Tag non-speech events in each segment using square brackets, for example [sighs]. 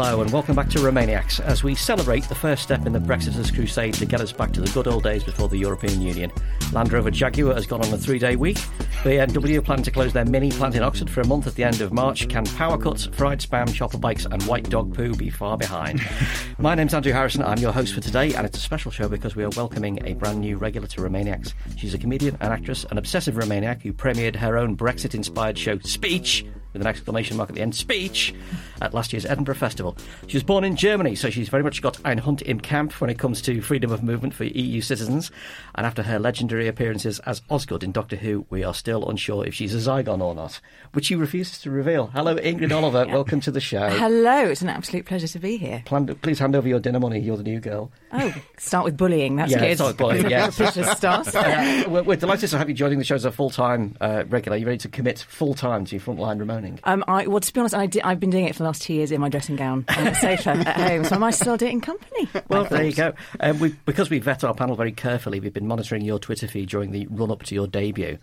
Hello and welcome back to Remainiacs as we celebrate the first step in the Brexiters' crusade to get us back to the good old days before the European Union. Land Rover Jaguar has gone on a three day week. BMW plan to close their mini plant in Oxford for a month at the end of March. Can power cuts, fried spam, chopper bikes, and white dog poo be far behind? [laughs] My name's Andrew Harrison. I'm your host for today, and it's a special show because we are welcoming a brand new regular to Remainiacs. She's a comedian, an actress, an obsessive Remainiac who premiered her own Brexit inspired show, Speech with an exclamation mark at the end, speech, at last year's Edinburgh Festival. She was born in Germany, so she's very much got ein Hund im Kampf when it comes to freedom of movement for EU citizens. And after her legendary appearances as Osgood in Doctor Who, we are still unsure if she's a Zygon or not, which she refuses to reveal. Hello, Ingrid Oliver. Welcome to the show. Hello, it's an absolute pleasure to be here. Plan, please hand over your dinner money. You're the new girl. Oh, start with bullying. That's Yeah, good. start with bullying, yeah. [laughs] Start. [laughs] Uh, we're, we're delighted to have you joining the show as a full time uh, regular. Are You're ready to commit full time to your frontline Remoaning. Um, I, well, to be honest, I I've been doing it for last two years in my dressing gown on the sofa at home, so I might still do it in company. Well, there you go. Um, we, because we vet our panel very carefully, we've been monitoring your Twitter feed during the run up to your debut.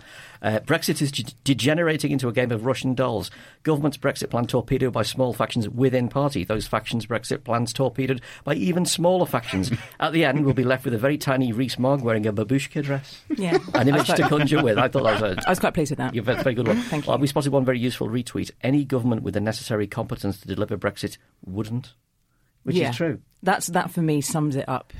Uh, Brexit is g- degenerating into a game of Russian dolls. Government's Brexit plan torpedoed by small factions within party. Those factions' Brexit plans torpedoed by even smaller factions. At the end, we'll be left with a very tiny Rees-Mogg wearing a babushka dress. Yeah. An image to conjure with. I thought that was a [laughs] I was quite pleased with that. very, very good one. Thank Well, you. we spotted one very useful retweet. Any government with the necessary competence to deliver Brexit wouldn't, which yeah. is true. That's that for me sums it up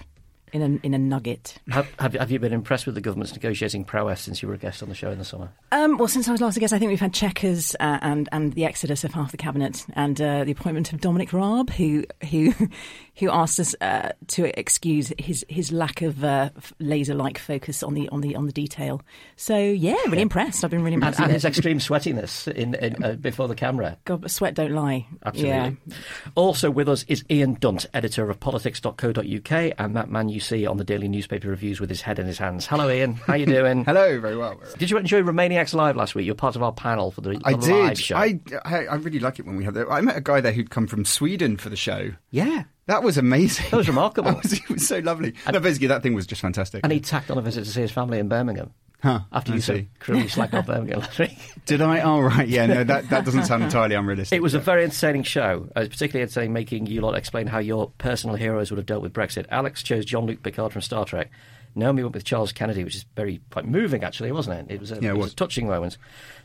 in a in a nugget. Have, have, have you been impressed with the government's negotiating prowess since you were a guest on the show in the summer? Um, well, since I was last a guest, I think we've had Chequers uh, and and the exodus of half the cabinet and uh, the appointment of Dominic Raab, who who [laughs] who asked us uh, to excuse his his lack of uh, laser like focus on the on the on the detail. So yeah, really impressed. I've been really impressed. and with his extreme sweatiness in, in, uh, before the camera. God, but sweat don't lie. Absolutely. Yeah. Also with us is Ian Dunt, editor of politics.co.uk, and that man you see on the daily newspaper reviews with his head in his hands. Hello, Ian. How you [laughs] doing? Hello, very well. Did you enjoy Remainiacs Live last week? You're part of our panel for the, I the live did. show. I, I I really like it when we have that. I met a guy there who'd come from Sweden for the show. yeah. That was amazing. That was remarkable. [laughs] That was, it was so lovely. no, basically, that thing was just fantastic. And he tacked on a visit to see his family in Birmingham. Huh, After I you see. cruelly slacked off Birmingham last week. [laughs] Did I? Oh, right. Yeah, no, that, that doesn't sound entirely unrealistic. It was a very entertaining show. Uh, particularly entertaining making you lot explain how your personal heroes would have dealt with Brexit. Alex chose Jean-Luc Picard from Star Trek. Naomi went with Charles Kennedy, which is very quite moving, actually, wasn't it? It was a, Yeah, it it was was. a touching moment.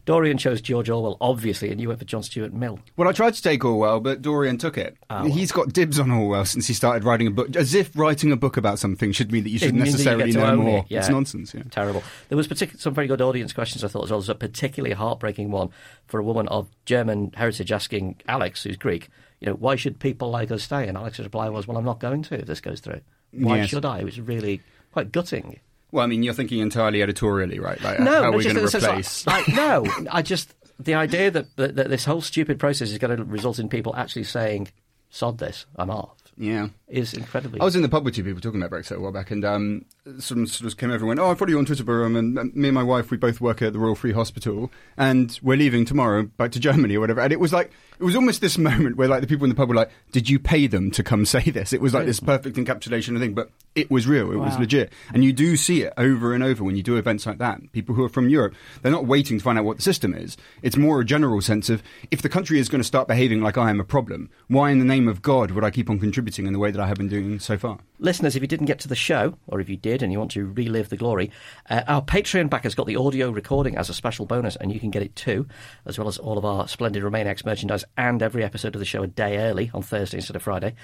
Dorian chose George Orwell, obviously, and you went for John Stuart Mill. Well, I tried to take Orwell, but Dorian took it. Ah, well. He's got dibs on Orwell since he started writing a book, as if writing a book about something should mean that you should that you necessarily know more. it, yeah. It's nonsense. Yeah. Terrible. There was partic- some very good audience questions, I thought, as well. There's a particularly heartbreaking one for a woman of German heritage asking Alex, who's Greek, you know, why should people like us stay? And Alex's reply was, well, I'm not going to if this goes through. Why Yes. should I? It was really quite gutting. Well, I mean, you're thinking entirely editorially, right? Like, No, how are we going to in the sense replace? like, no, [laughs] I just the idea that, that that this whole stupid process is going to result in people actually saying, "Sod this, I'm off," yeah. Is incredibly. I was in the pub with two people talking about Brexit a while back, and um, some sort of came over and went, "Oh, I follow you on Twitter, Burham, and uh, me and my wife, we both work at the Royal Free Hospital, and we're leaving tomorrow back to Germany or whatever." And it was like, it was almost this [laughs] moment where like the people in the pub were like, "Did you pay them to come say this?" It was like this perfect encapsulation of thing, but it was real, it was legit, and you do see it over and over when you do events like that. People who are from Europe, they're not waiting to find out what the system is. It's more a general sense of if the country is going to start behaving like I am a problem, why in the name of God would I keep on contributing in the way that I have been doing so far? Listeners, if you didn't get to the show, or if you did and you want to relive the glory, uh, our Patreon backers got the audio recording as a special bonus, and you can get it too, as well as all of our splendid Remainiacs merchandise and every episode of the show a day early on Thursday instead of Friday.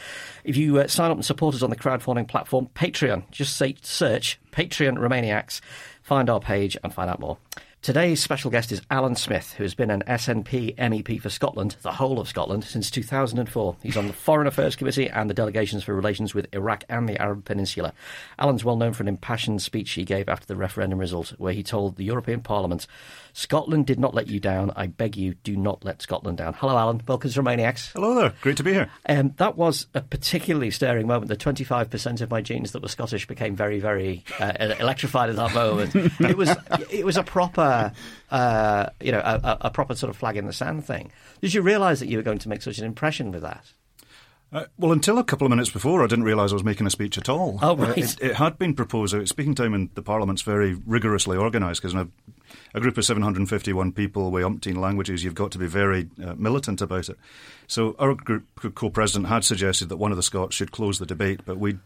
If you uh, sign up and support us on the crowdfunding platform Patreon, just say search Patreon Remainiacs, find our page, and find out more. Today's special guest is Alyn Smith, who has been an SNP MEP for Scotland, the whole of Scotland, since 2004. He's on the Foreign Affairs Committee and the delegations for relations with Iraq and the Arab Peninsula. Alyn's well known for an impassioned speech he gave after the referendum result, where he told the European Parliament, Scotland did not let you down. I beg you, do not let Scotland down. Hello, Alyn. Welcome to Remainiacs. Hello there. Great to be here. Um, that was a particularly stirring moment. The 25% of my genes that were Scottish became very, very uh, electrified at that moment. it was, it was a proper, uh, you know, a, a, proper sort of flag in the sand thing. Did you realise that you were going to make such an impression with that? Uh, well, until a couple of minutes before, I didn't realise I was making a speech at all. Oh, right. It, it, had been proposed. Speaking time in the Parliament's very rigorously organised because in a, a, group of 751 people with umpteen languages, you've got to be very uh, militant about it. So our group co-president had suggested that one of the Scots should close the debate, but we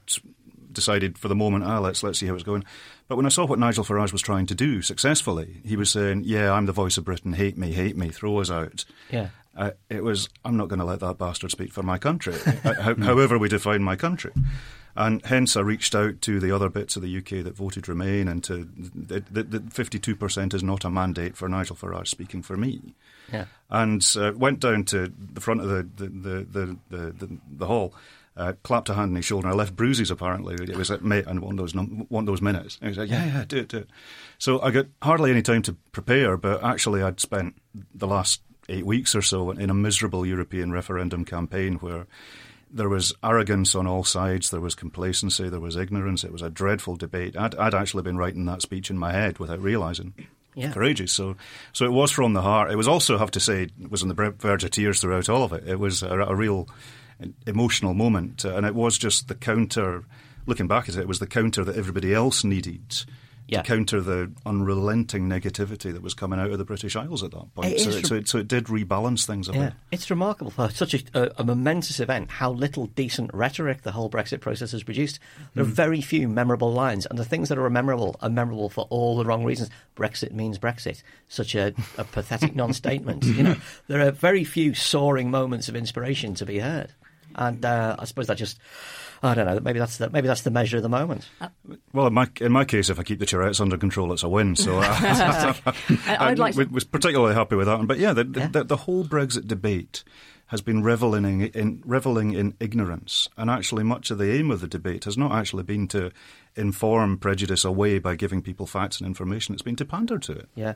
decided for the moment, ah, let's let's see how it's going. But when I saw what Nigel Farage was trying to do successfully, he was saying, "Yeah, I'm the voice of Britain. Hate me, hate me, throw us out." Yeah. Uh, it was, I'm not going to let that bastard speak for my country, uh, [laughs] however we define my country. And hence, I reached out to the other bits of the UK that voted Remain, and to the, the, the 52% is not a mandate for Nigel Farage speaking for me. Yeah. And uh, went down to the front of the, the, the, the, the, hall uh, clapped a hand on his shoulder. And I left bruises apparently. It was at mate and one of those one of those minutes. And he said, "Yeah, yeah, do it, do it." So I got hardly any time to prepare, but actually I'd spent the last eight weeks or so in a miserable European referendum campaign where there was arrogance on all sides, there was complacency, there was ignorance. It was a dreadful debate. I'd, I'd actually been writing that speech in my head without realizing. Yeah. Courageous. So, so it was from the heart. It was also, I have to say, it was on the verge of tears throughout all of it. It was a, a real emotional moment, uh, and it was just the counter. Looking back at it, it was the counter that everybody else needed yeah. to counter the unrelenting negativity that was coming out of the British Isles at that point. So it, so, it, so, it, did rebalance things a yeah. bit. It's remarkable for such a, a, a, momentous event how little decent rhetoric the whole Brexit process has produced. There mm. are very few memorable lines, and the things that are memorable are memorable for all the wrong reasons. Brexit means Brexit. Such a, a pathetic non-statement. You know, [laughs] there are very few soaring moments of inspiration to be heard and uh, I suppose that just. I don't know. Maybe that's the maybe that's the measure of the moment. Well, in my in my case, if I keep the Tourette's under control, it's a win. So uh, [laughs] I, I, like to... was particularly happy with that one. But yeah, the, yeah. The, the, whole Brexit debate has been reveling in, in, reveling in ignorance, and actually, much of the aim of the debate has not actually been to inform prejudice away by giving people facts and information. It's been to pander to it. Yeah,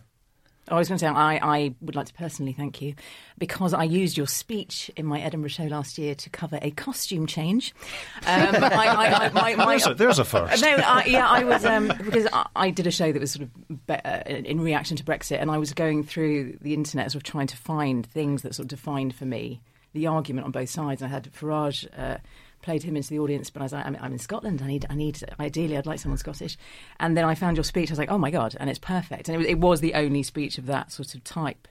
I was going to say, I, I would like to personally thank you because I used your speech in my Edinburgh show last year to cover a costume change. Um, I, I, my, my, there's, a, there's, a, first. No, yeah, I was um, because I, did a show that was sort of be, uh, in reaction to Brexit, and I was going through the internet, sort of trying to find things that sort of defined for me the argument on both sides. I had Farage. Uh, played him into the audience, but I was like, I'm, I'm, in Scotland. I need, I need, ideally, I'd like someone Scottish. And then I found your speech. I was like, oh my god, and it's perfect. And it was, it was the only speech of that sort of type.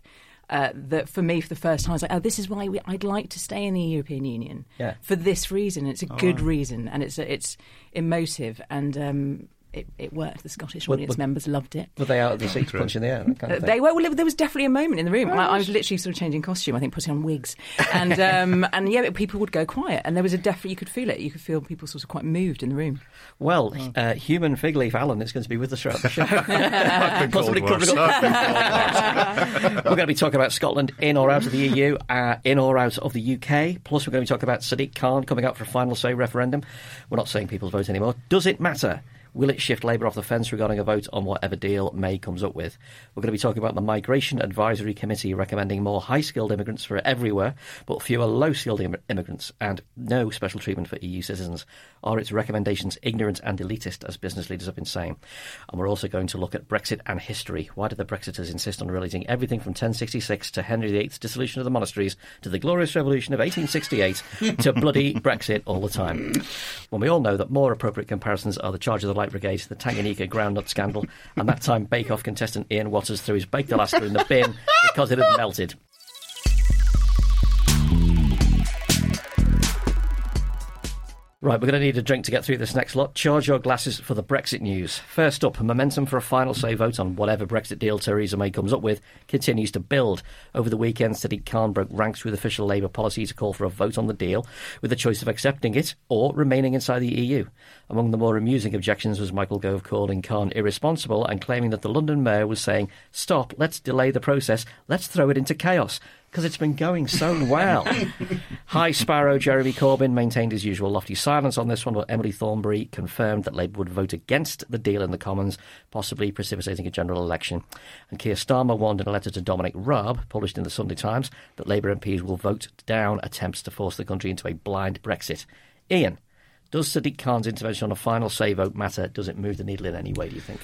Uh, that for me, for the first time, I was like, "Oh, this is why we, I'd like to stay in the European Union yeah. for this reason. It's a oh, good reason, and it's it's emotive, and um, it, it worked. The Scottish audience well, members loved it. Were they out of the seats punching the air? Kind of they were. Well, there was definitely a moment in the room. I, I, was literally sort of changing costume. I think putting on wigs, and um, [laughs] and yeah, people would go quiet, and there was a definitely you could feel it. You could feel people sort of quite moved in the room. Well, uh, human fig leaf Alyn is going to be with us throughout the show. [laughs] Possibly covering [laughs] We're going to be talking about Scotland in or out of the EU, uh, in or out of the UK. Plus, we're going to be talking about Sadiq Khan coming up for a final say referendum. We're not saying people's vote anymore. Does it matter? Will it shift Labour off the fence regarding a vote on whatever deal May comes up with? We're going to be talking about the Migration Advisory Committee recommending more high skilled immigrants for everywhere, but fewer low skilled Im- immigrants, and no special treatment for EU citizens. Are its recommendations ignorant and elitist, as business leaders have been saying? And we're also going to look at Brexit and history. Why did the Brexiters insist on relating everything from 1066 to Henry VIII's dissolution of the monasteries to the Glorious Revolution of 1868 to bloody [laughs] Brexit all the time? When we all know that more appropriate comparisons are the charge of the Light Brigade, the Tanganyika groundnut scandal, and that time Bake Off contestant Iain Watters threw his baked Alaska in the bin [laughs] because it had melted. Right, we're going to need a drink to get through this next lot. Charge your glasses for the Brexit news. First up, momentum for a final say vote on whatever Brexit deal Theresa May comes up with continues to build. Over the weekend, Sadiq Khan broke ranks with official Labour policy to call for a vote on the deal, with the choice of accepting it or remaining inside the EU. Among the more amusing objections was Michael Gove calling Khan irresponsible and claiming that the London mayor was saying, Stop, let's delay the process, let's throw it into chaos because it's been going so well. High Sparrow Jeremy Corbyn maintained his usual lofty silence on this one, but Emily Thornberry confirmed that Labour would vote against the deal in the Commons, possibly precipitating a general election. And Keir Starmer warned in a letter to Dominic Raab, published in the Sunday Times, that Labour MPs will vote down attempts to force the country into a blind Brexit. Ian, does Sadiq Khan's intervention on a final say vote matter? Does it move the needle in any way, do you think?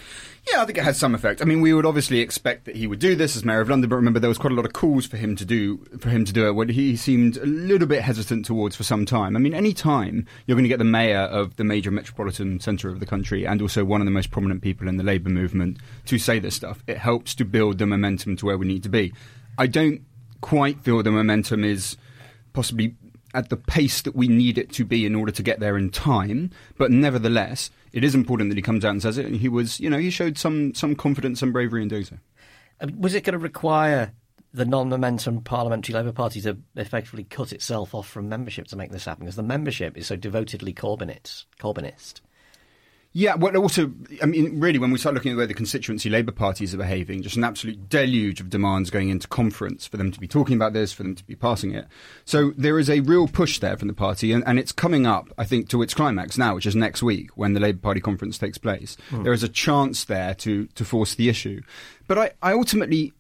Yeah, I think it has some effect. I mean, we would obviously expect that he would do this as mayor of London, but remember there was quite a lot of calls for him to do for him to do it. What he seemed a little bit hesitant towards for some time. I mean, any time you're going to get the mayor of the major metropolitan centre of the country and also one of the most prominent people in the Labour movement to say this stuff, it helps to build the momentum to where we need to be. I don't quite feel the momentum is possibly at the pace that we need it to be in order to get there in time. But nevertheless, it is important that he comes out and says it. And he was, you know, he showed some some confidence and bravery in doing so. Um, was it going to require the non-momentum parliamentary Labour Party to effectively cut itself off from membership to make this happen? Because the membership is so devotedly Corbynist. Corbynist. Yeah, well, also, I mean, really, when we start looking at the way the constituency Labour parties are behaving, just an absolute deluge of demands going into conference for them to be talking about this, for them to be passing it. So there is a real push there from the party, and, and it's coming up, I think, to its climax now, which is next week when the Labour Party conference takes place. Mm. There is a chance there to, to force the issue. But I, I ultimately,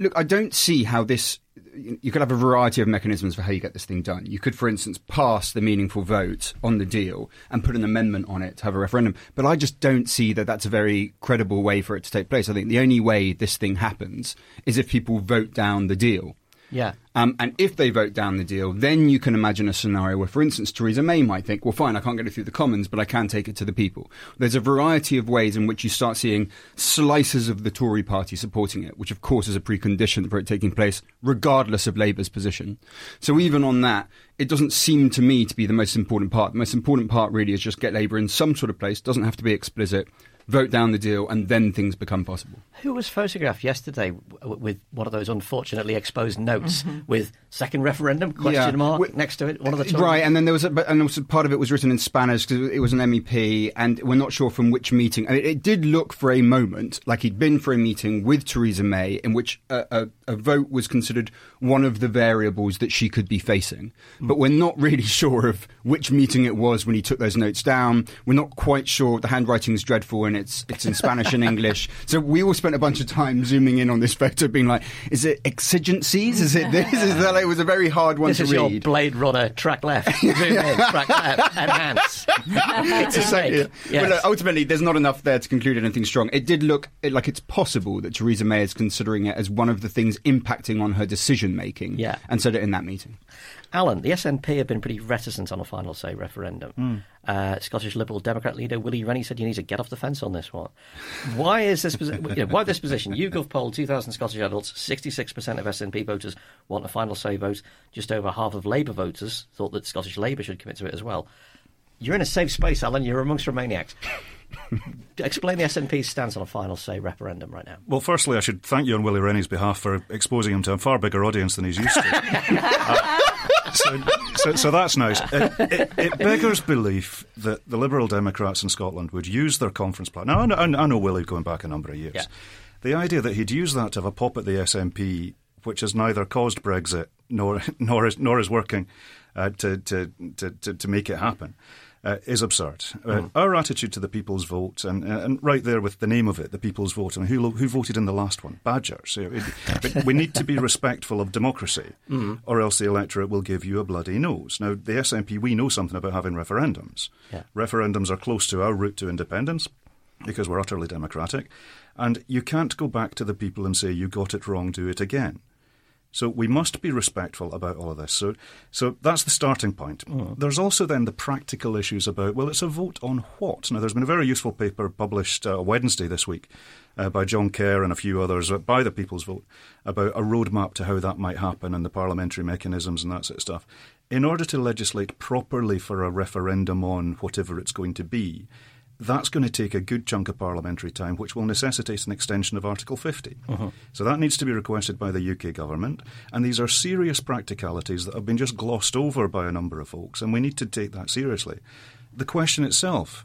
look, I don't see how this you could have a variety of mechanisms for how you get this thing done. You could, for instance, pass the meaningful vote on the deal and put an amendment on it to have a referendum. But I just don't see that that's a very credible way for it to take place. I think the only way this thing happens is if people vote down the deal. Yeah. Um, and if they vote down the deal, then you can imagine a scenario where, for instance, Theresa May might think, well, fine, I can't get it through the Commons, but I can take it to the people. There's a variety of ways in which you start seeing slices of the Tory party supporting it, which, of course, is a precondition for it taking place, regardless of Labour's position. So even on that, it doesn't seem to me to be the most important part. The most important part really is just get Labour in some sort of place, doesn't have to be explicit, vote down the deal, and then things become possible. Who was photographed yesterday with one of those unfortunately exposed notes mm-hmm. with second referendum question yeah. mark next to it? One of the right, and then there was, a, and also part of it was written in Spanish because it was an MEP, and we're not sure from which meeting. And it, it, did look for a moment like he'd been for a meeting with Theresa May in which a, a, a vote was considered one of the variables that she could be facing. Mm. But we're not really [laughs] sure of which meeting it was when he took those notes down. We're not quite sure. The handwriting is dreadful, and it's it's in Spanish and English. So we all spent a bunch of time zooming in on this photo, being like, "Is it exigencies? Is it this? Is that?" Like, it was a very hard one this to is read. Your Blade Runner track left, [laughs] zoom in, track left, enhance. it's a yeah. yes. Well, ultimately, there's not enough there to conclude anything strong. It did look like it's possible that Theresa May is considering it as one of the things impacting on her decision making. Yeah. and said it in that meeting. Alyn, the SNP have been pretty reticent on a final say referendum. Mm. Uh, Scottish Liberal Democrat leader Willie Rennie said you need to get off the fence on this one. Why is this? Posi- you know, why this position? YouGov poll 2,000 Scottish adults, 66% of SNP voters want a final say vote. Just over half of Labour voters thought that Scottish Labour should commit to it as well. You're in a safe space, Alyn. You're amongst Remainiacs. [laughs] Explain the SNP's stance on a final say referendum right now. Well, firstly, I should thank you on Willie Rennie's behalf for exposing him to a far bigger audience than he's used to. [laughs] uh, so, so, so, that's nice. It, it, it, beggars belief that the Liberal Democrats in Scotland would use their conference plan. Now, I know, I know Willie going back a number of years. Yeah. The idea that he'd use that to have a pop at the SNP, which has neither caused Brexit nor [laughs] nor is, nor is working uh, to, to, to, to make it happen uh, is absurd. Uh, mm. Our attitude to the people's vote, and, uh, and right there with the name of it, the people's vote, and who, who voted in the last one? Badgers. we need to be [laughs] respectful of democracy, mm. or else the electorate will give you a bloody nose. Now, the SNP, we know something about having referendums. Yeah. Referendums are close to our route to independence because we're utterly democratic. And you can't go back to the people and say, you got it wrong, do it again So we must be respectful about all of this. So, so that's the starting point. There's also then the practical issues about well, it's a vote on what. Now, there's been a very useful paper published uh, Wednesday this week uh, by John Kerr and a few others uh, by the People's Vote about a roadmap to how that might happen and the parliamentary mechanisms and that sort of stuff. In order to legislate properly for a referendum on whatever it's going to be, that's going to take a good chunk of parliamentary time, which will necessitate an extension of Article 50. Uh-huh. So that needs to be requested by the UK government. And these are serious practicalities that have been just glossed over by a number of folks, and we need to take that seriously. The question itself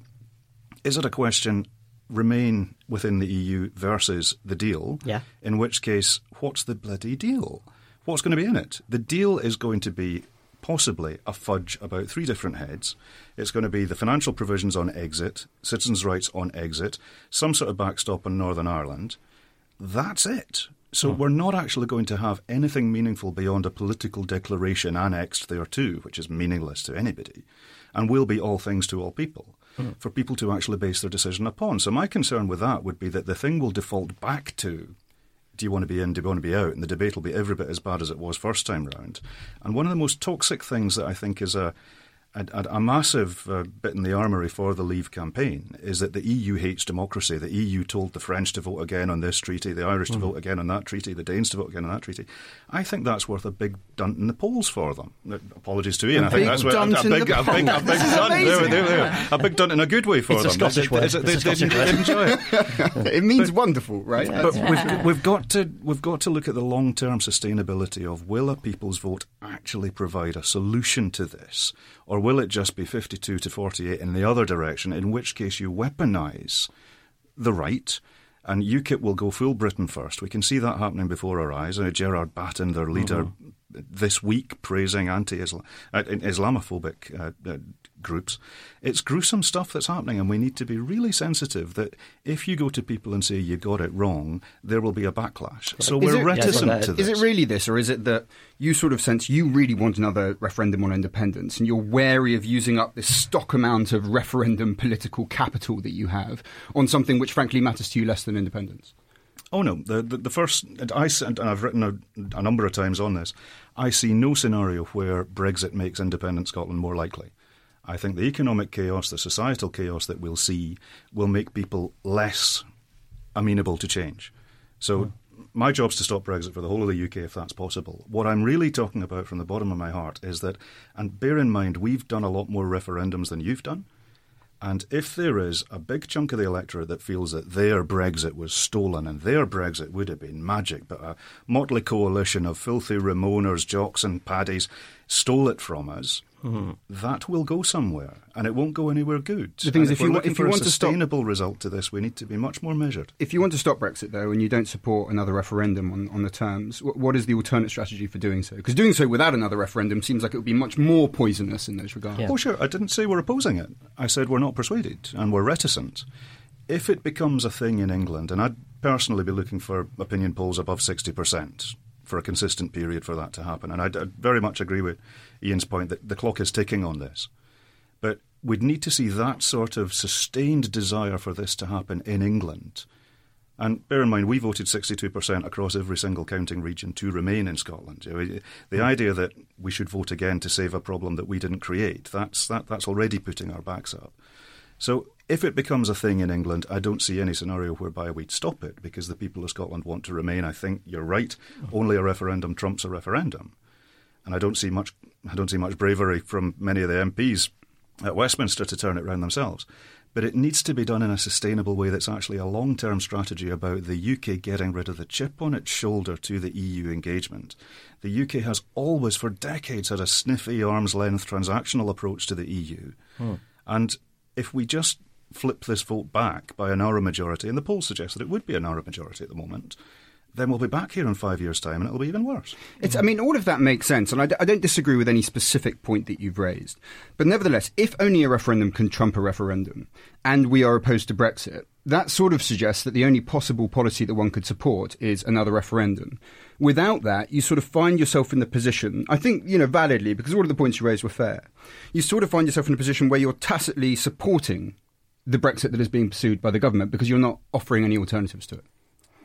is it a question remain within the EU versus the deal? Yeah. In which case, what's the bloody deal? What's going to be in it? The deal is going to be possibly a fudge about three different heads. It's going to be the financial provisions on exit, citizens' rights on exit, some sort of backstop on Northern Ireland. That's it. So hmm. we're not actually going to have anything meaningful beyond a political declaration annexed thereto, which is meaningless to anybody, and will be all things to all people. Hmm. For people to actually base their decision upon. So, my concern with that would be that the thing will default back to do you want to be in, do you want to be out? And the debate will be every bit as bad as it was first time round. And one of the most toxic things that I think is a a, a massive uh, bit in the armoury for the Leave campaign is that the EU hates democracy. The EU told the French to vote again on this treaty, the Irish to vote again on that treaty, the Danes to vote again on that treaty. I think that's worth a big dunt in the polls for them. Uh, Apologies to Ian. A I think that's what, dunt a, in big, the a big, a polls. big This is dunt. There, amazing. there, there. A big dunt in a good way for It's a them. Scottish They- word. they- It's a they- Scottish they word. enjoy it. [laughs] it means wonderful, right? But That's- we've, we've got to we've got to look at the long term sustainability of will a people's vote actually provide a solution to this, or will it just be fifty two to forty eight in the other direction? In which case you weaponise the right. And UKIP will go full Britain first. We can see that happening before our eyes. Uh, Gerard Batten, their leader, this week praising anti-Islam, uh, Islamophobic uh, uh, groups. It's gruesome stuff that's happening, and we need to be really sensitive that if you go to people and say you got it wrong, there will be a backlash. So Is we're it- reticent Yeah, to this. Is it really this, or is it that you sort of sense you really want another referendum on independence, and you're wary of using up this stock amount of referendum political capital that you have on something which, frankly, matters to you less than independence? Oh no, the the, the first and I and I've written a, a number of times on this. I see no scenario where Brexit makes independent Scotland more likely. I think the economic chaos, the societal chaos that we'll see, will make people less amenable to change. So. Hmm. My job's to stop Brexit for the whole of the UK if that's possible. What I'm really talking about from the bottom of my heart is that, and bear in mind, we've done a lot more referendums than you've done. And if there is a big chunk of the electorate that feels that their Brexit was stolen and their Brexit would have been magic, but a motley coalition of filthy Remoaners, jocks, and paddies stole it from us, that will go somewhere, and it won't go anywhere good. The thing is, And if you wa- if you want a to stop- sustainable result to this, we need to be much more measured. If you want to stop Brexit, though, and you don't support another referendum on, on the terms, wh- what is the alternate strategy for doing so? Because doing so without another referendum seems like it would be much more poisonous in those regards. Yeah. Oh, sure. I didn't say we're opposing it. I said we're not persuaded and we're reticent. If it becomes a thing in England, and I'd personally be looking for opinion polls above 60% for a consistent period for that to happen, and I'd, I'd very much agree with Ian's point that the clock is ticking on this. But we'd need to see that sort of sustained desire for this to happen in England. And bear in mind, we voted 62% across every single counting region to remain in Scotland. The idea that we should vote again to save a problem that we didn't create, that's, that, that's already putting our backs up. So if it becomes a thing in England, I don't see any scenario whereby we'd stop it because the people of Scotland want to remain. I think you're right. Only a referendum trumps a referendum. And I don't see much I don't see much bravery from many of the MPs at Westminster to turn it round themselves. But it needs to be done in a sustainable way that's actually a long term strategy about the UK getting rid of the chip on its shoulder to the EU engagement. The UK has always, for decades, had a sniffy, arm's length transactional approach to the EU. Hmm. And if we just flip this vote back by a narrow majority, and the polls suggest that it would be a narrow majority at the moment, then we'll be back here in five years' time and it'll be even worse. It's, I mean, all of that makes sense, and I, d- I don't disagree with any specific point that you've raised. But nevertheless, if only a referendum can trump a referendum, and we are opposed to Brexit, that sort of suggests that the only possible policy that one could support is another referendum. Without that, you sort of find yourself in the position, I think, you know, validly, because all of the points you raised were fair, you sort of find yourself in a position where you're tacitly supporting the Brexit that is being pursued by the government because you're not offering any alternatives to it.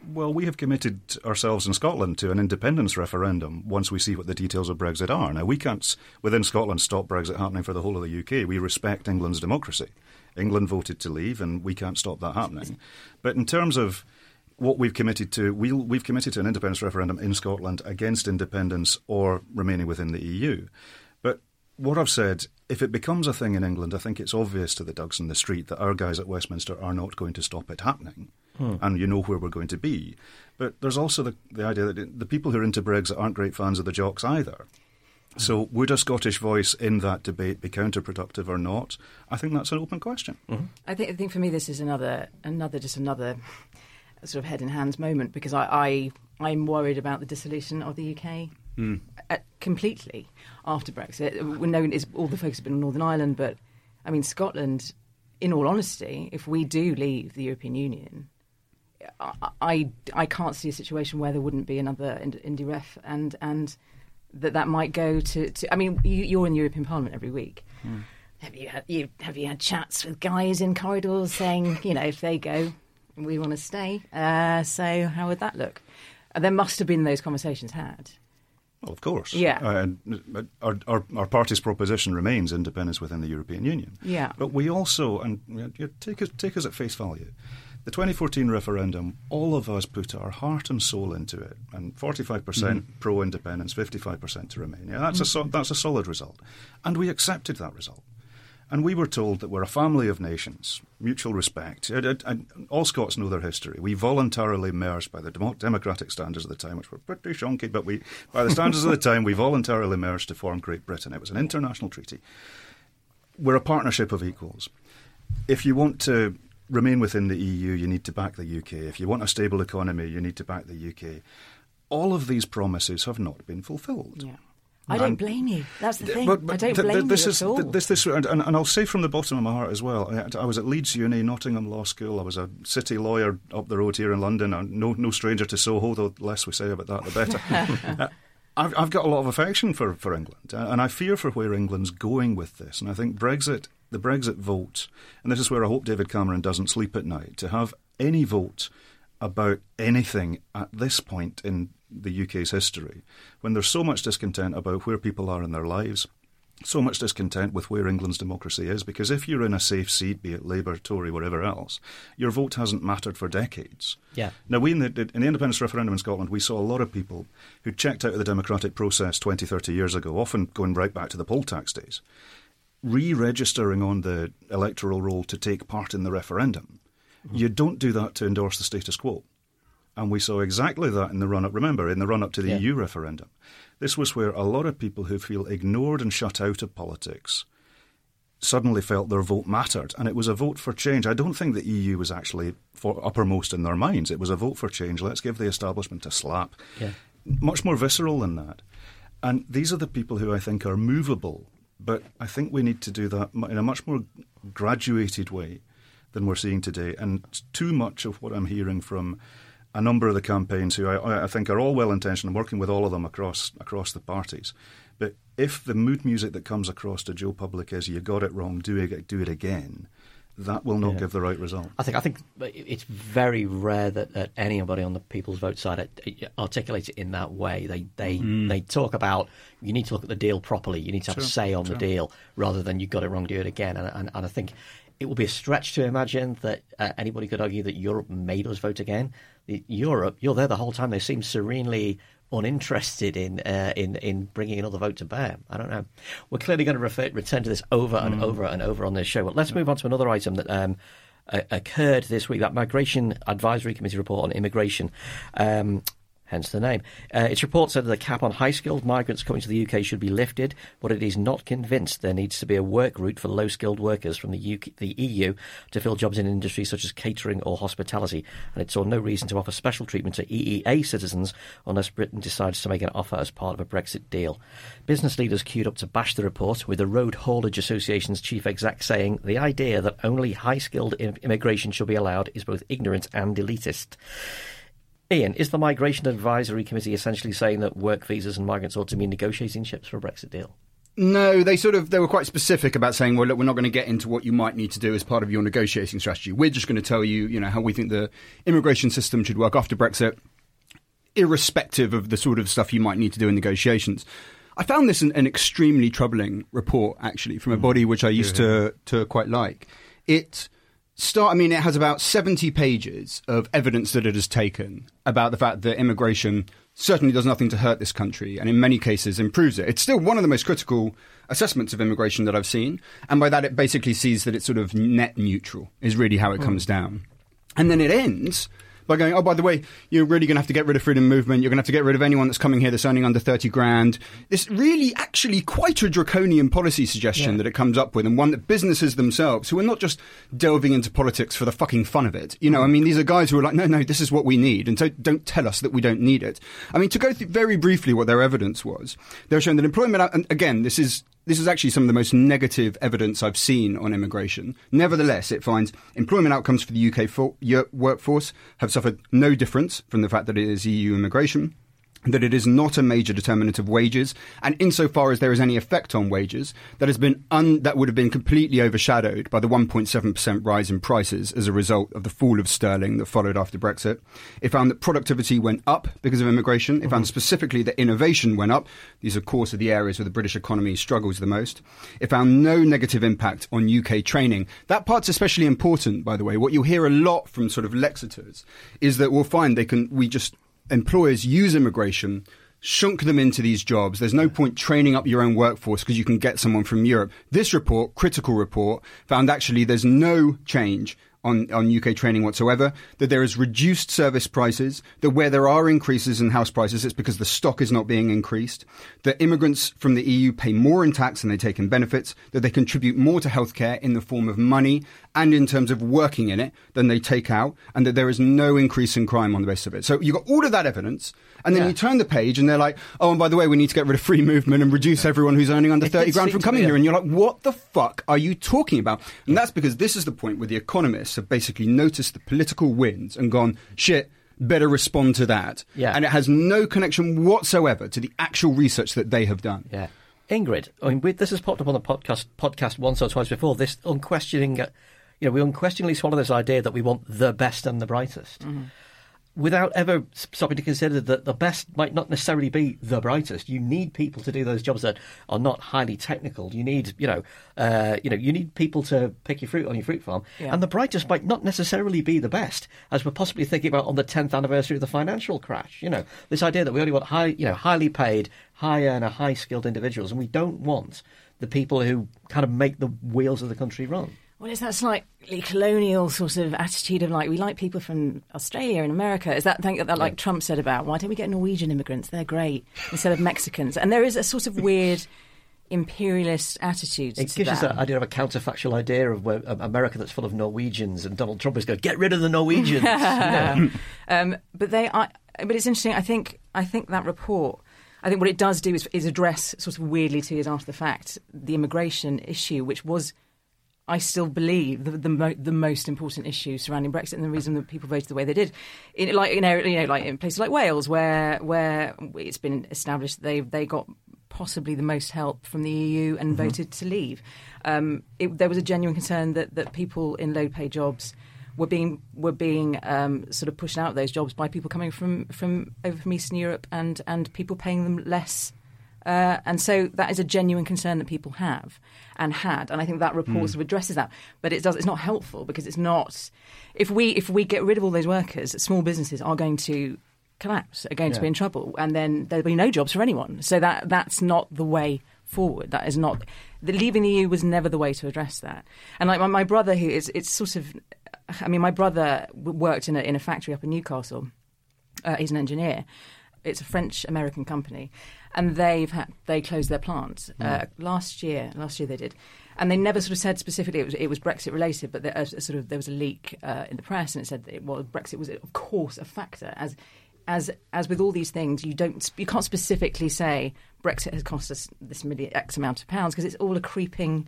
Well, we have committed ourselves in Scotland to an independence referendum once we see what the details of Brexit are. Now, we can't, within Scotland, stop Brexit happening for the whole of the UK. We respect England's democracy. England voted to leave, and we can't stop that happening. But in terms of what we've committed to, we we've committed to an independence referendum in Scotland against independence or remaining within the EU. But what I've said, if it becomes a thing in England, I think it's obvious to the dogs in the street that our guys at Westminster are not going to stop it happening. Hmm. And you know where we're going to be. But there's also the, the idea that the people who are into Brexit aren't great fans of the jocks either. So, would a Scottish voice in that debate be counterproductive or not? I think that's an open question. Mm-hmm. I think. I think for me, this is another, another, just another sort of head in hands moment because I, I am worried about the dissolution of the UK mm. uh, completely after Brexit. We know all the focus has been on Northern Ireland, but I mean Scotland. In all honesty, if we do leave the European Union, I, I, can't see a situation where there wouldn't be another indie ref and and that that might go to, to I mean you, are in the European Parliament every week. Mm. Have you had you have you had chats with guys in corridors saying you know if they go we want to stay. Uh, so how would that look? There must have been those conversations had. Well, of course. Yeah. Uh, our, our, our, party's proposition remains independence within the European Union. Yeah. But we also, and you take, us, take us at face value, the 2014 referendum, all of us put our heart and soul into it, and 45% mm pro independence, 55% to remain. Yeah, that's, mm-hmm. a, that's a solid result. And we accepted that result. And we were told that we're a family of nations, mutual respect. All Scots know their history. We voluntarily merged by the democratic standards of the time, which were pretty shonky, but we, by the standards of the time, we voluntarily merged to form Great Britain. It was an international treaty. We're a partnership of equals. If you want to remain within the EU, you need to back the UK. If you want a stable economy, you need to back the UK. All of these promises have not been fulfilled. Yeah. I don't blame you. That's the thing. But, but I don't th- blame this you is, at all. This, this, and, and, I'll say from the bottom of my heart as well. I, I, was at Leeds Uni, Nottingham Law School. I was a city lawyer up the road here in London. I'm no, no stranger to Soho, though the less we say about that, the better. [laughs] uh, I've, I've, got a lot of affection for, for England, uh, and I fear for where England's going with this. And I think Brexit, the Brexit vote, and this is where I hope David Cameron doesn't sleep at night, to have any vote about anything at this point in the UK's history, when there's so much discontent about where people are in their lives, so much discontent with where England's democracy is, because if you're in a safe seat, be it Labour, Tory, whatever else, your vote hasn't mattered for decades. Yeah. Now, we in the, in the independence referendum in Scotland, we saw a lot of people who checked out of the democratic process 20, 30 years ago, often going right back to the poll tax days, re-registering on the electoral roll to take part in the referendum. Mm-hmm. You don't do that to endorse the status quo. And we saw exactly that in the run up. Remember, in the run up to the yeah. EU referendum, this was where a lot of people who feel ignored and shut out of politics suddenly felt their vote mattered. And it was a vote for change. I don't think the EU was actually for uppermost in their minds. It was a vote for change. Let's give the establishment a slap. Yeah. Much more visceral than that. And these are the people who I think are movable. But I think we need to do that in a much more graduated way than we're seeing today. And too much of what I'm hearing from a number of the campaigns who I, I think are all well intentioned working with all of them across across the parties. But if the mood music that comes across to Joe Public is "you got it wrong, do it, do it again," that will not yeah. give the right result. I think I think it's very rare that, that anybody on the People's Vote side articulates it in that way. They they mm. they talk about you need to look at the deal properly. You need to have sure, a say on sure. the deal rather than you got it wrong, do it again. And, and, and I think it will be a stretch to imagine that uh, anybody could argue that Europe made us vote again. Europe, you're there the whole time. They seem serenely uninterested in uh, in in bringing another vote to bear. I don't know. We're clearly going to refer, return to this over and mm. over and over on this show. But let's move on to another item that. Um, occurred this week that migration advisory committee report on immigration um, hence the name. Uh, its report said that the cap on high skilled migrants coming to the UK should be lifted, but it is not convinced there needs to be a work route for low skilled workers from the, UK, the EU to fill jobs in industries such as catering or hospitality. And it saw no reason to offer special treatment to EEA citizens unless Britain decides to make an offer as part of a Brexit deal. Business leaders queued up to bash the report, with the Road Haulage Association's chief exec saying the idea that only high skilled immigration should be allowed is both ignorant and elitist. Ian, is the Migration Advisory Committee essentially saying that work visas and migrants ought to be negotiating chips for a Brexit deal? No, they sort of they were quite specific about saying, well, look, we're not going to get into what you might need to do as part of your negotiating strategy. We're just going to tell you, you know, how we think the immigration system should work after Brexit, irrespective of the sort of stuff you might need to do in negotiations. I found this an, an extremely troubling report, actually, from a hmm. body which I used to to quite like. It start. I mean, it has about seventy pages of evidence that it has taken about the fact that immigration certainly does nothing to hurt this country, and in many cases improves it. It's still one of the most critical assessments of immigration that I've seen, and by that it basically sees that it's sort of net neutral. Is really how it hmm. comes down, and then it ends by going, oh, by the way, you're really going to have to get rid of freedom movement. You're going to have to get rid of anyone that's coming here that's earning under 30 grand. This really actually quite a draconian policy suggestion Yeah. that it comes up with, and one that businesses themselves, who are not just delving into politics for the fucking fun of it. You know, I mm. mean, these are guys who are like, no, no, this is what we need. And so don't tell us that we don't need it. I mean, to go through very briefly what their evidence was, they were showing that employment, uh, and again, this is this is actually some of the most negative evidence I've seen on immigration. Nevertheless, it finds employment outcomes for the UK fo- yo- workforce have suffered no difference from the fact that it is EU immigration. That it is not a major determinant of wages, and insofar as there is any effect on wages, that has been un- that would have been completely overshadowed by the 1.7% rise in prices as a result of the fall of sterling that followed after Brexit. It found that productivity went up because of immigration. It found mm-hmm. specifically that innovation went up. These, of course, are the areas where the British economy struggles the most. It found no negative impact on UK training. That part's especially important, by the way. What you'll hear a lot from sort of Lexiters is that we'll find they can we just employers use immigration shunk them into these jobs. There's no point training up your own workforce because you can get someone from Europe. This report, critical report, found actually there's no change on, on UK training whatsoever, that there is reduced service prices, that where there are increases in house prices, it's because the stock is not being increased, that immigrants from the EU pay more in tax than they take in benefits, that they contribute more to healthcare in the form of money and in terms of working in it than they take out, and that there is no increase in crime on the basis of it. So you've got all of that evidence, and then Yeah. you turn the page and they're like, oh, and by the way, we need to get rid of free movement and reduce everyone who's earning under It 30 grand from coming here. And you're like, what the fuck are you talking about? And that's because this is the point where the economists have basically noticed the political winds and gone, shit, better respond to that. Yeah. And it has no connection whatsoever to the actual research that they have done. Yeah. Ingrid, I mean, we, this has popped up on the podcast podcast once or twice before. This unquestioning, you know, we unquestioningly swallow this idea that we want the best and the brightest, without ever stopping to consider that the best might not necessarily be the brightest. You need people to do those jobs that are not highly technical. You need, you know, uh, you know, you need people to pick your fruit on your fruit farm, Yeah. and the brightest might not necessarily be the best, as we're possibly thinking about on the tenth anniversary of the financial crash. You know, this idea that we only want high, you know, highly paid, high earner, high skilled individuals, and we don't want the people who kind of make the wheels of the country run. Well, is that slightly colonial sort of attitude of like we like people from Australia and America? Is that thing that like Trump said about why don't we get Norwegian immigrants? They're great instead of Mexicans. And there is a sort of weird imperialist attitude It gives us that. that idea of a counterfactual idea of where, um, America that's full of Norwegians, and Donald Trump is going, get rid of the Norwegians. [laughs] [laughs] Um, but they are. But it's interesting. I think. I think that report. I think what it does do is, is address sort of weirdly two years after the fact the immigration issue, which was, I still believe, the the, mo- the most important issue surrounding Brexit and the reason that people voted the way they did. In, like you know, you know, like in places like Wales, where where it's been established they they got possibly the most help from the EU and voted to leave. Um, it, there was a genuine concern that that people in low paid jobs were being were being um, sort of pushed out of those jobs by people coming from from over from Eastern Europe and and people paying them less. Uh, and so that is a genuine concern that people have and had, and I think that report sort of addresses that. But it does; it's not helpful because it's not. If we if we get rid of all those workers, small businesses are going to collapse, are going to be in trouble, and then there'll be no jobs for anyone. So that that's not the way forward. That is not. The leaving the EU was never the way to address that. And like my, my brother, who is it's sort of. I mean, my brother worked in a in a factory up in Newcastle. Uh, he's an engineer. It's a French American company, and they've had they closed their plant uh, last year. Last year they did, and they never sort of said specifically it was it was Brexit related, but there, a, sort of there was a leak uh, in the press, and it said that it was Brexit was of course a factor as. As, as with all these things, you don't you can't specifically say Brexit has cost us this million X amount of pounds because it's all a creeping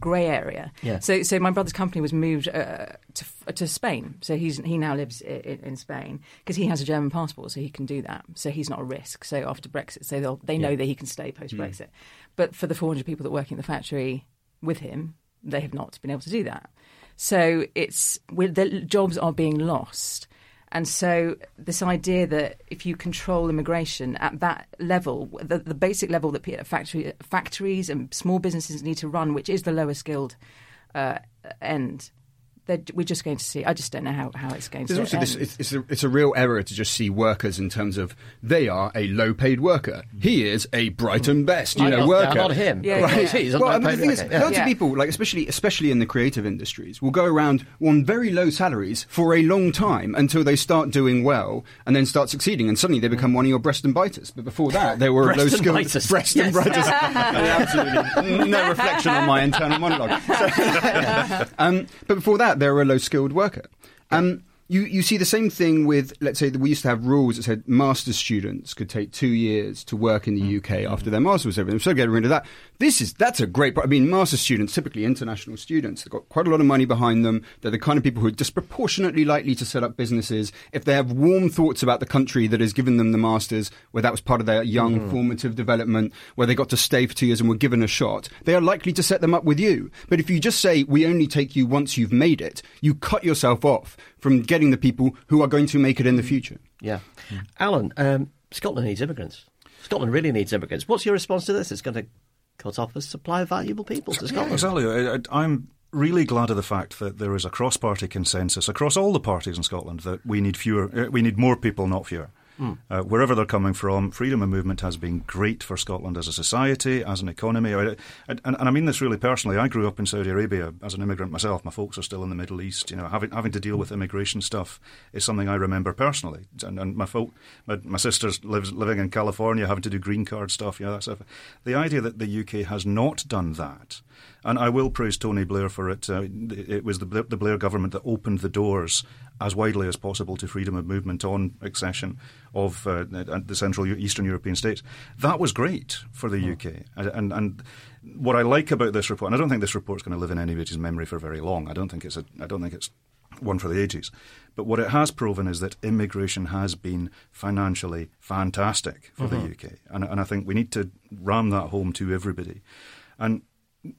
grey area. Yeah. So, so my brother's company was moved uh, to to Spain. So he's he now lives in, in Spain because he has a German passport, so he can do that. So he's not a risk. So after Brexit, so they'll, they know Yeah. that he can stay post Brexit. But for the 400 people that work in the factory with him, they have not been able to do that. So it's the jobs are being lost. And so, this idea that if you control immigration at that level, the, the basic level that factory, factories and small businesses need to run, which is the lower skilled uh, end, we're just going to see. I just don't know how, how it's going There's to also this. It's, it's, a, it's a real error to just see workers in terms of they are a low-paid worker. He is a Brighton best, you I know, know, worker. not him. Yeah, Right. yeah. He's a well, I mean, the paid thing is, worker, yeah. lots of people, like especially especially in the creative industries, will go around on very low salaries for a long time until they start doing well and then start succeeding, and suddenly they become one of your breast and biters. But before that, they were Breast low skilled biters. breast and biters. [laughs] Absolutely no reflection on my internal monologue. So- [laughs] [laughs] um, but before that, they were a low skilled worker. Um, you, you see the same thing with, let's say, that we used to have rules that said master's students could take two years to work in the UK after their master's was over. So getting rid of that. This is that's a great. I mean, master's students, typically international students, they've got quite a lot of money behind them. They're the kind of people who are disproportionately likely to set up businesses if they have warm thoughts about the country that has given them the masters, where that was part of their young formative development, where they got to stay for two years and were given a shot. They are likely to set them up with you. But if you just say we only take you once you've made it, you cut yourself off from getting the people who are going to make it in the future. Yeah. Alyn, um, Scotland needs immigrants. Scotland really needs immigrants. What's your response to this? It's going to cut off the supply of valuable people to Scotland. Exactly. I, I'm really glad of the fact that there is a cross-party consensus across all the parties in Scotland that we need fewer, uh, we need more people, not fewer. Uh, wherever they're coming from, freedom of movement has been great for Scotland as a society, as an economy. I- and, and I mean this really personally. I grew up in Saudi Arabia as an immigrant myself. My folks are still in the Middle East. You know, having having to deal with immigration stuff is something I remember personally. And, and my folk, my, my sister's lives living in California, having to do green card stuff. You know, that stuff. The idea that the UK has not done that. And I will praise Tony Blair for it. Uh, it was the, the Blair government that opened the doors as widely as possible to freedom of movement on accession of uh, uh the Central Eastern European states. That was great for the UK. And, mm. and, and what I like about this report, and I don't think this report's going to live in anybody's memory for very long. I don't think it's a, I don't think it's one for the ages. But what it has proven is that immigration has been financially fantastic for the mm-hmm. UK. And, and I think we need to ram that home to everybody. And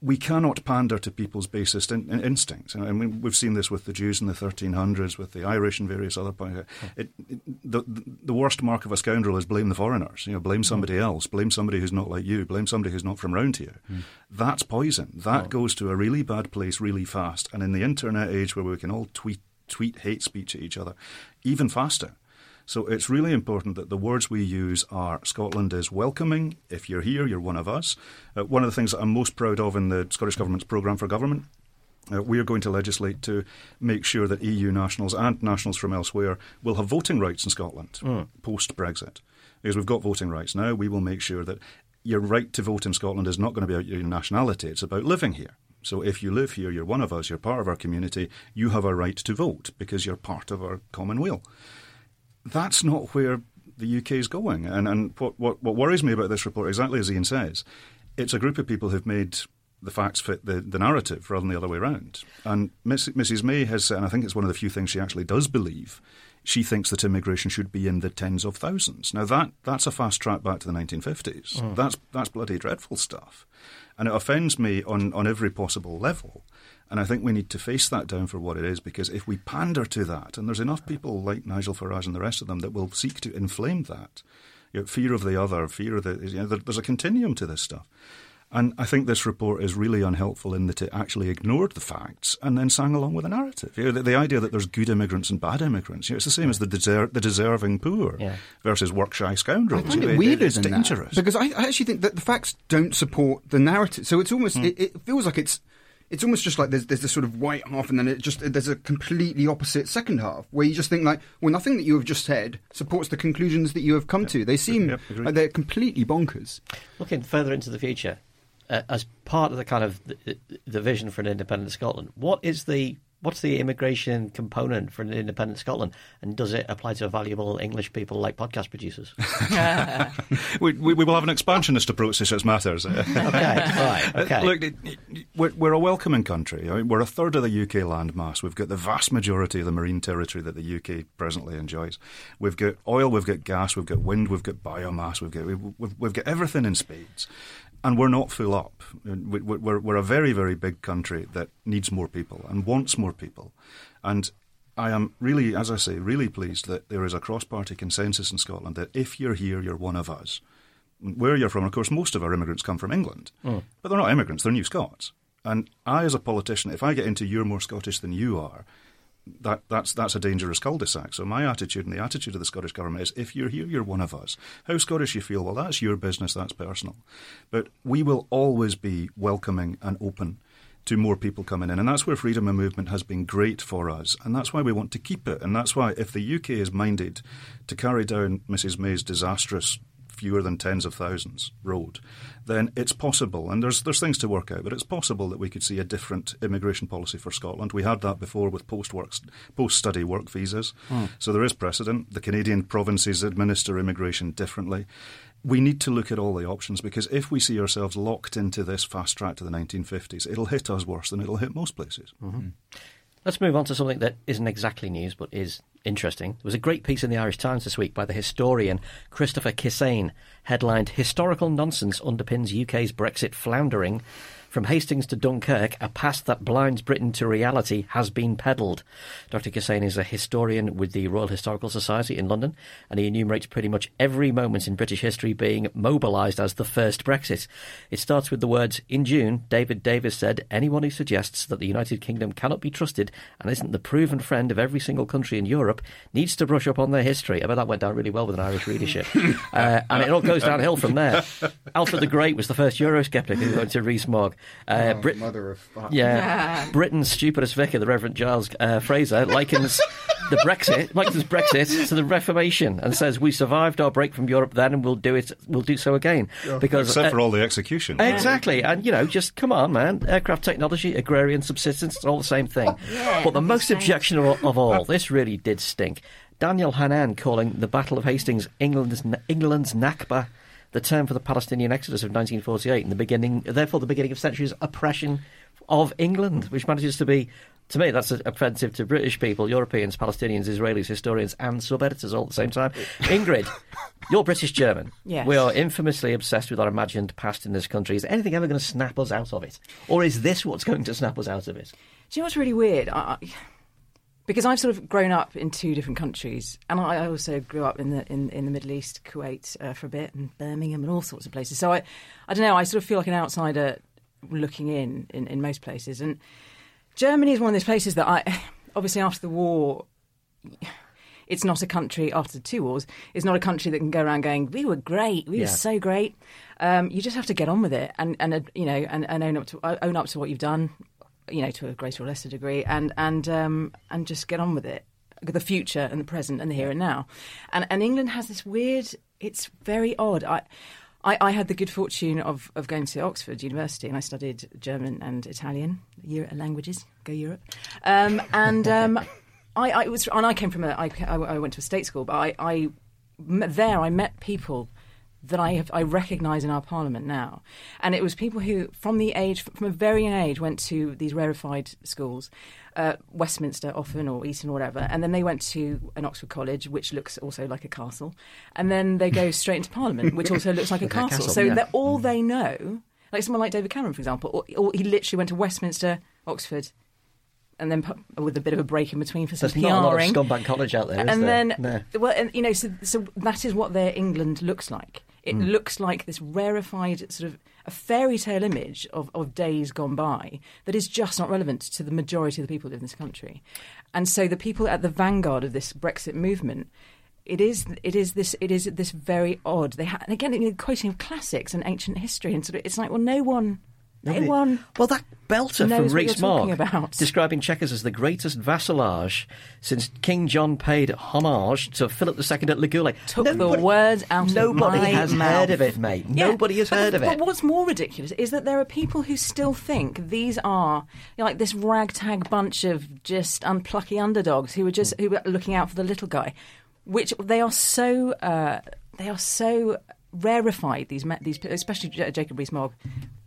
we cannot pander to people's basest in, in instincts. I mean, we've seen this with the Jews in the 1300s, with the Irish and various other points. It, it, the, the worst mark of a scoundrel is blame the foreigners. You know, blame somebody mm. else. Blame somebody who's not like you. Blame somebody who's not from round here. Mm. That's poison. That oh. goes to a really bad place really fast. And in the internet age where we can all tweet, tweet hate speech at each other, even faster. So it's really important that the words we use are Scotland is welcoming. If you're here, you're one of us. Uh, one of the things that I'm most proud of in the Scottish Government's programme for government. Uh, we are going to legislate to make sure that EU nationals and nationals from elsewhere will have voting rights in Scotland post Brexit. Because we've got voting rights now, we will make sure that your right to vote in Scotland is not going to be about your nationality, it's about living here. So if you live here, you're one of us, you're part of our community, you have a right to vote because you're part of our common will that's not where the UK is going. And, and what, what, what worries me about this report, exactly as Iain says, it's a group of people who've made the facts fit the, the narrative rather than the other way around. And Miss, Mrs. May has said, and I think it's one of the few things she actually does believe, she thinks that immigration should be in the tens of thousands. Now, that, that's a fast track back to the 1950s. Hmm. That's, that's bloody dreadful stuff. And it offends me on, on every possible level. And I think we need to face that down for what it is because if we pander to that, and there's enough people like Nigel Farage and the rest of them that will seek to inflame that, you know, fear of the other, fear of the, you know, there, there's a continuum to this stuff. And I think this report is really unhelpful in that it actually ignored the facts and then sang along with a narrative. You know, the, the idea that there's good immigrants and bad immigrants, you know, it's the same as the, deser- the deserving poor Yeah. versus work shy scoundrels. I find You know, it weirder it's than dangerous. that because I, I actually think that the facts don't support the narrative. So it's almost hmm. it, it feels like it's it's almost just like there's there's this sort of white half and then it just there's a completely opposite second half where you just think like well nothing that you have just said supports the conclusions that you have come to. They seem Yep, like they're completely bonkers. Looking further into the future, uh, as part of the kind of the, the vision for an independent Scotland, what is the what's the immigration component for an independent Scotland, and does it apply to valuable English people like podcast producers? [laughs] [laughs] we, we, we will have an expansionist approach to such matters. [laughs] okay, all right, Uh, okay. Look, it- it- we're, we're a welcoming country. I mean, we're a third of the UK landmass. We've got the vast majority of the marine territory that the UK presently enjoys. We've got oil, we've got gas, we've got wind, we've got biomass, we've got we've, we've, we've got everything in spades, and we're not full up. We- we- We're, we're a very very big country that needs more people and wants more people, and. I am really, as I say, really pleased that there is a cross party consensus in Scotland that if you're here, you're one of us where you're from, of course, most of our immigrants come from England, hmm. but they're not immigrants; they're New Scots. And I, as a politician, if I get into you're more Scottish than you are, that that's that's a dangerous cul-de-sac. So my attitude and the attitude of the Scottish government is: if you're here, you're one of us. How Scottish you feel, well, that's your business, that's personal. But we will always be welcoming and open to more people coming in. And that's where freedom of movement has been great for us. And that's why we want to keep it. And that's why, if the UK is minded to carry down Mrs. May's disastrous fewer than tens of thousands road, then it's possible. And there's there's things to work out, but it's possible that we could see a different immigration policy for Scotland. We had that before with post work post study work visas, hmm. so there is precedent. The Canadian provinces administer immigration differently. We need to look at all the options because if we see ourselves locked into this fast track to the 1950s, it'll hit us worse than it'll hit most places. Mm-hmm. Let's move on to something that isn't exactly news but is interesting. There was a great piece in the Irish Times this week by the historian Christopher Kissane, headlined Historical Nonsense Underpins UK's Brexit Floundering. From Hastings to Dunkirk, a past that blinds Britain to reality has been peddled. Dr. Kissane is a historian with the Royal Historical Society in London, and he enumerates pretty much every moment in British history being mobilised as the first Brexit. It starts with the words In June, David Davis said, Anyone who suggests that the United Kingdom cannot be trusted and isn't the proven friend of every single country in Europe needs to brush up on their history. I bet that went down really well with an Irish readership. [laughs] uh, and it all goes downhill from there. Alfred the Great was the first Eurosceptic who went to Rees-Mogg. Uh, Brit- Mother of fuck. yeah, Britain's stupidest vicar, the Reverend Giles uh, Fraser, likens the Brexit, likens Brexit to the Reformation, and says we survived our break from Europe then, and we'll do it. We'll do so again because Except uh, for all the execution. Exactly, and you know, just come on, man. Aircraft technology, agrarian subsistence, it's all the same thing. but the most objectionable of all, this really did stink. Daniel Hannan calling the Battle of Hastings England's England's Nakba, the term for the Palestinian exodus of 1948, and the beginning, therefore, the beginning of centuries' oppression of England, which manages to be. To me, that's offensive to British people, Europeans, Palestinians, Israelis, historians, and sub editors all at the same time. [laughs] Ingrid, you're British German. Yes. We are infamously obsessed with our imagined past in this country. Is anything ever going to snap us out of it? Or is this what's going to snap us out of it? Do you know what's really weird? I, I- because I've sort of grown up in two different countries, and I also grew up in the in, in the Middle East, Kuwait uh, for a bit, and Birmingham, and all sorts of places. So I, I don't know. I sort of feel like an outsider looking in in, in most places, and Germany is one of those places that I, [sighs] obviously after the war, [sighs] it's not a country after the two wars. It's not a country that can go around going, "We were great, we Yeah. were so great." Um, you just have to get on with it and and uh, you know and, and own up to own up to what you've done, you know, to a greater or lesser degree, and and um, and just get on with it. The future and the present and the here and now, and and England has this weird. It's very odd. I. I, I had the good fortune of, of going to Oxford University and I studied German and Italian languages. Go Europe! Um, and um, [laughs] I, I was and I came from a I, I I went to a state school, but I, I there I met people that I have I recognise in our parliament now, and it was people who from the age from a very young age went to these rarefied schools, uh, Westminster often or Eton or whatever, and then they went to an Oxford college which looks also like a castle, and then they go [laughs] straight into parliament which also looks like a [laughs] castle. castle, so yeah. that all they know, like someone like David Cameron for example, or, or he literally went to Westminster, Oxford. And then pu- with a bit of a break in between for some There's not a lot of PRing scumbag college out there, and there? then No. well and you know so so that is what their england looks like it Hmm. looks like this rarefied sort of a fairy tale image of, of days gone by that is just not relevant to the majority of the people who live in this country and so the people at the vanguard of this brexit movement it is it is this it is this very odd they ha- and again you know, quoting of classics and ancient history and sort of it's like well no one Anyone Well, that belter from knows what Rees Mogg about. describing Chequers as the greatest vassalage since King John paid homage to Philip II at Le Goulet. took the words out of my Nobody has mouth. heard of it, mate. Yeah. Nobody has heard the- of it. But what's more ridiculous is that there are people who still think these are you know, like this ragtag bunch of just unplucky underdogs who are just who are looking out for the little guy, which they are so uh, they are so rarefied. These these especially J- Jacob Rees-Mogg.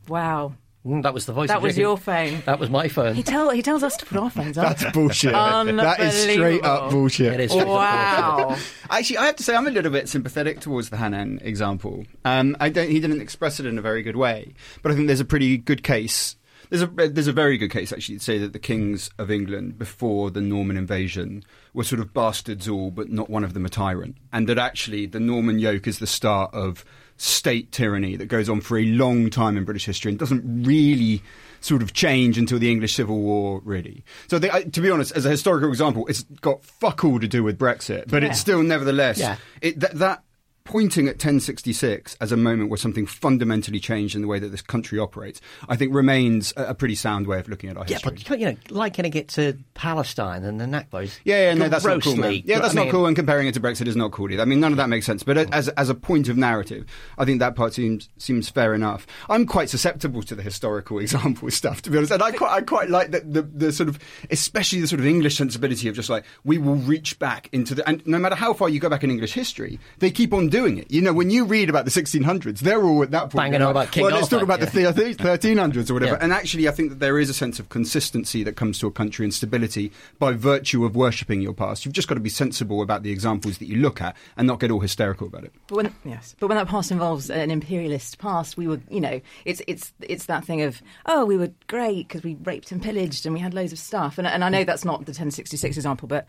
Wow, Mm, that was the voice. that of was your phone. That was my phone. He tell he tells us to put our phones up. That's bullshit. that is straight up bullshit. It is straight up Wow. Actually, I have to say I'm a little bit sympathetic towards the Hannan example. Um, I don't. He didn't express it in a very good way, but I think there's a pretty good case. There's a there's a very good case actually to say that the kings of England before the Norman invasion were sort of bastards all, but not one of them a tyrant, and that actually the Norman yoke is the start of state tyranny that goes on for a long time in British history and doesn't really sort of change until the English Civil War, really. So, they, I, to be honest, as a historical example, it's got fuck all to do with Brexit, but Yeah. it's still nevertheless Yeah. it, that, that pointing at 1066 as a moment where something fundamentally changed in the way that this country operates, I think remains a, a pretty sound way of looking at our Yeah, history. Yeah, but you know, likening it to Palestine and the Nakbas. Yeah, yeah, no, that's not cool. Man. Yeah, that's I not cool. And comparing it to Brexit is not cool either. I mean, none of that makes sense. But as as a point of narrative, I think that part seems seems fair enough. I'm quite susceptible to the historical [laughs] example stuff, to be honest, and I quite I quite like the, the the sort of especially the sort of English sensibility of just like we will reach back into the and no matter how far you go back in English history, they keep on doing it. You know, when you read about the 1600s, they're all at that point Banging going on like, about King Well, let's talk about yeah. the 1300s or whatever. Yeah. And actually, I think that there is a sense of consistency that comes to a country and stability by virtue of worshipping your past. You've just got to be sensible about the examples that you look at and not get all hysterical about it. But when yes, but when that past involves an imperialist past, we were, you know, it's it's it's that thing of oh, we were great because we raped and pillaged and we had loads of stuff. And and I know that's not the 1066 example, but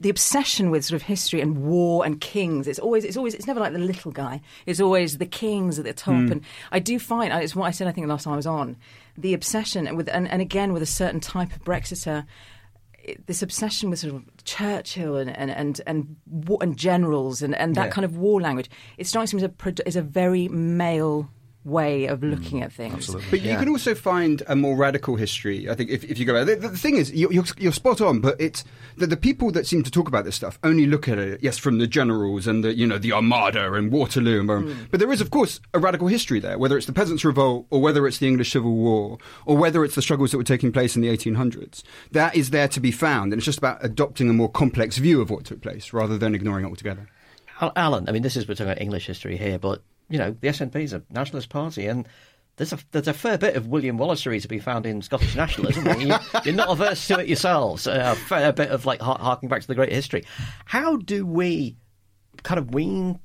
the obsession with sort of history and war and kings it's always it's always it's never like the little guy. It's always the kings at the top. Hmm. And i do find it's what i said i think the last time i was on the obsession with and, and again with a certain type of brexiter it- this obsession with sort of Churchill and and and and, wa- and generals and, and that Yeah. kind of war language, it strikes me as a as a very male way of looking at things. But you can also find a more radical history. I think if, if you go, the, the thing is, you're, you're, you're spot on. But it's the, the people that seem to talk about this stuff only look at it, yes, from the generals and the you know the Armada and Waterloo. And, Hmm. But there is, of course, a radical history there. Whether it's the Peasants' Revolt or whether it's the English Civil War or whether it's the struggles that were taking place in the 1800s, that is there to be found. And it's just about adopting a more complex view of what took place rather than ignoring it altogether. Alyn, I mean, this is we're talking about English history here, but you know, the SNP is a nationalist party, and there's a there's a fair bit of William Wallacery to be found in Scottish nationalism. you, you're not averse to it yourselves. Uh, a fair bit of like harking back to the great history. How do we kind of wean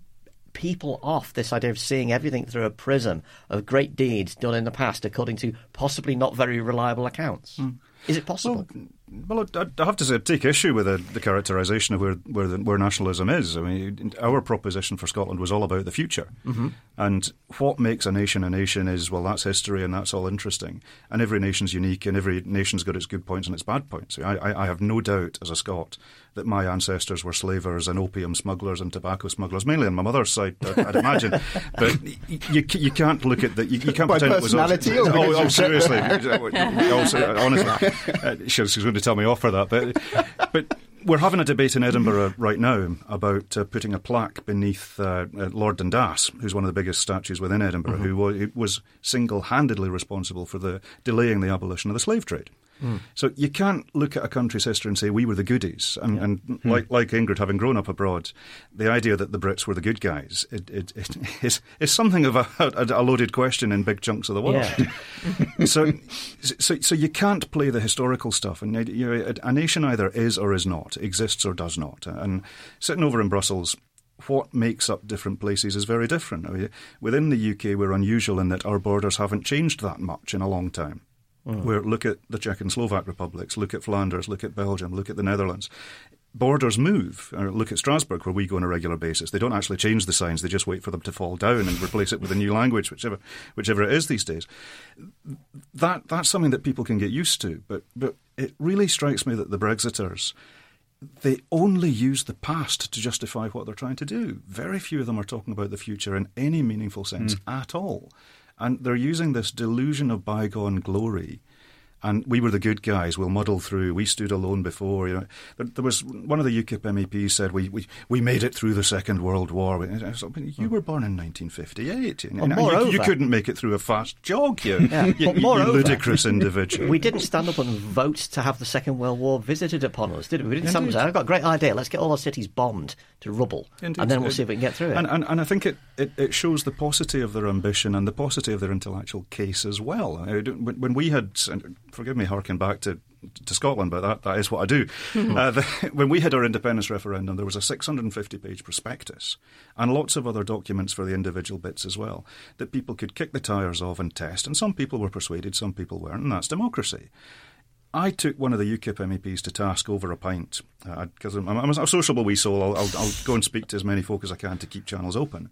people off this idea of seeing everything through a prism of great deeds done in the past according to possibly not very reliable accounts? Is it possible? Well, I, I have to say, I take issue with the, the characterisation of where where, the, where nationalism is. I mean, our proposition for Scotland was all about the future, mm-hmm. and what makes a nation a nation is well, that's history, and that's all interesting. And every nation's unique, and every nation's got its good points and its bad points. I, I, I have no doubt, as a Scot, that my ancestors were slavers and opium smugglers and tobacco smugglers, mainly on my mother's side, I'd, I'd imagine. [laughs] But you, you can't look at that. You, you can't By pretend it was all- oh, oh, seriously, [laughs] [laughs] also, honestly, uh, she was going to tell me off for that, but but we're having a debate in Edinburgh right now about uh, putting a plaque beneath uh, uh, Lord Dundas, who's one of the biggest statues within Edinburgh, who wa- who was single-handedly responsible for the delaying the abolition of the slave trade. Hmm. So you can't look at a country's history and say we were the goodies. And, and hmm. like, like Ingrid, having grown up abroad, the idea that the Brits were the good guys it, it, it [laughs] is, is something of a, [laughs] a, a loaded question in big chunks of the world. Yeah. [laughs] so, so, so you can't play the historical stuff. And you know, a nation either is or is not, exists or does not. And sitting over in Brussels, what makes up different places is very different. I mean, within the UK, we're unusual in that our borders haven't changed that much in a long time. Mm. Where look at the Czech and Slovak republics, look at Flanders, look at Belgium, look at the Netherlands. Borders move. Or look at Strasbourg, where we go on a regular basis. They don't actually change the signs; they just wait for them to fall down and replace it with a new language, whichever, whichever it is these days. That that's something that people can get used to. But but it really strikes me that the Brexiters they only use the past to justify what they're trying to do. Very few of them are talking about the future in any meaningful sense mm. at all. And they're using this delusion of bygone glory and we were the good guys. We'll muddle through. We stood alone before. You know, there, there was one of the UKIP MEPs said we, we, we made it through the Second World War. you hmm. were born in 1958. Well, you, you, couldn't make it through a fast jog. You, yeah. you, you, moreover, ludicrous individual. We didn't stand up and vote to have the Second World War visited upon us, did we? We didn't stand up "I've got a great idea. Let's get all our cities bombed to rubble, Indeed. and then we'll see if we can get through it." And, and, and I think it, it, it, shows the paucity of their ambition and the paucity of their intellectual case as well. When we had, forgive me, harking back to to Scotland, but that, that is what I do. Mm-hmm. [laughs] Uh, the, [laughs] when we had our independence referendum, there was a 650 page prospectus and lots of other documents for the individual bits as well that people could kick the tyres of and test. And some people were persuaded, some people weren't, and that's democracy. I took one of the UKIP MEPs to task over a pint because uh, I'm, I'm, a sociable wee soul. I'll, I'll, I'll, go and speak to as many folk as I can to keep channels open.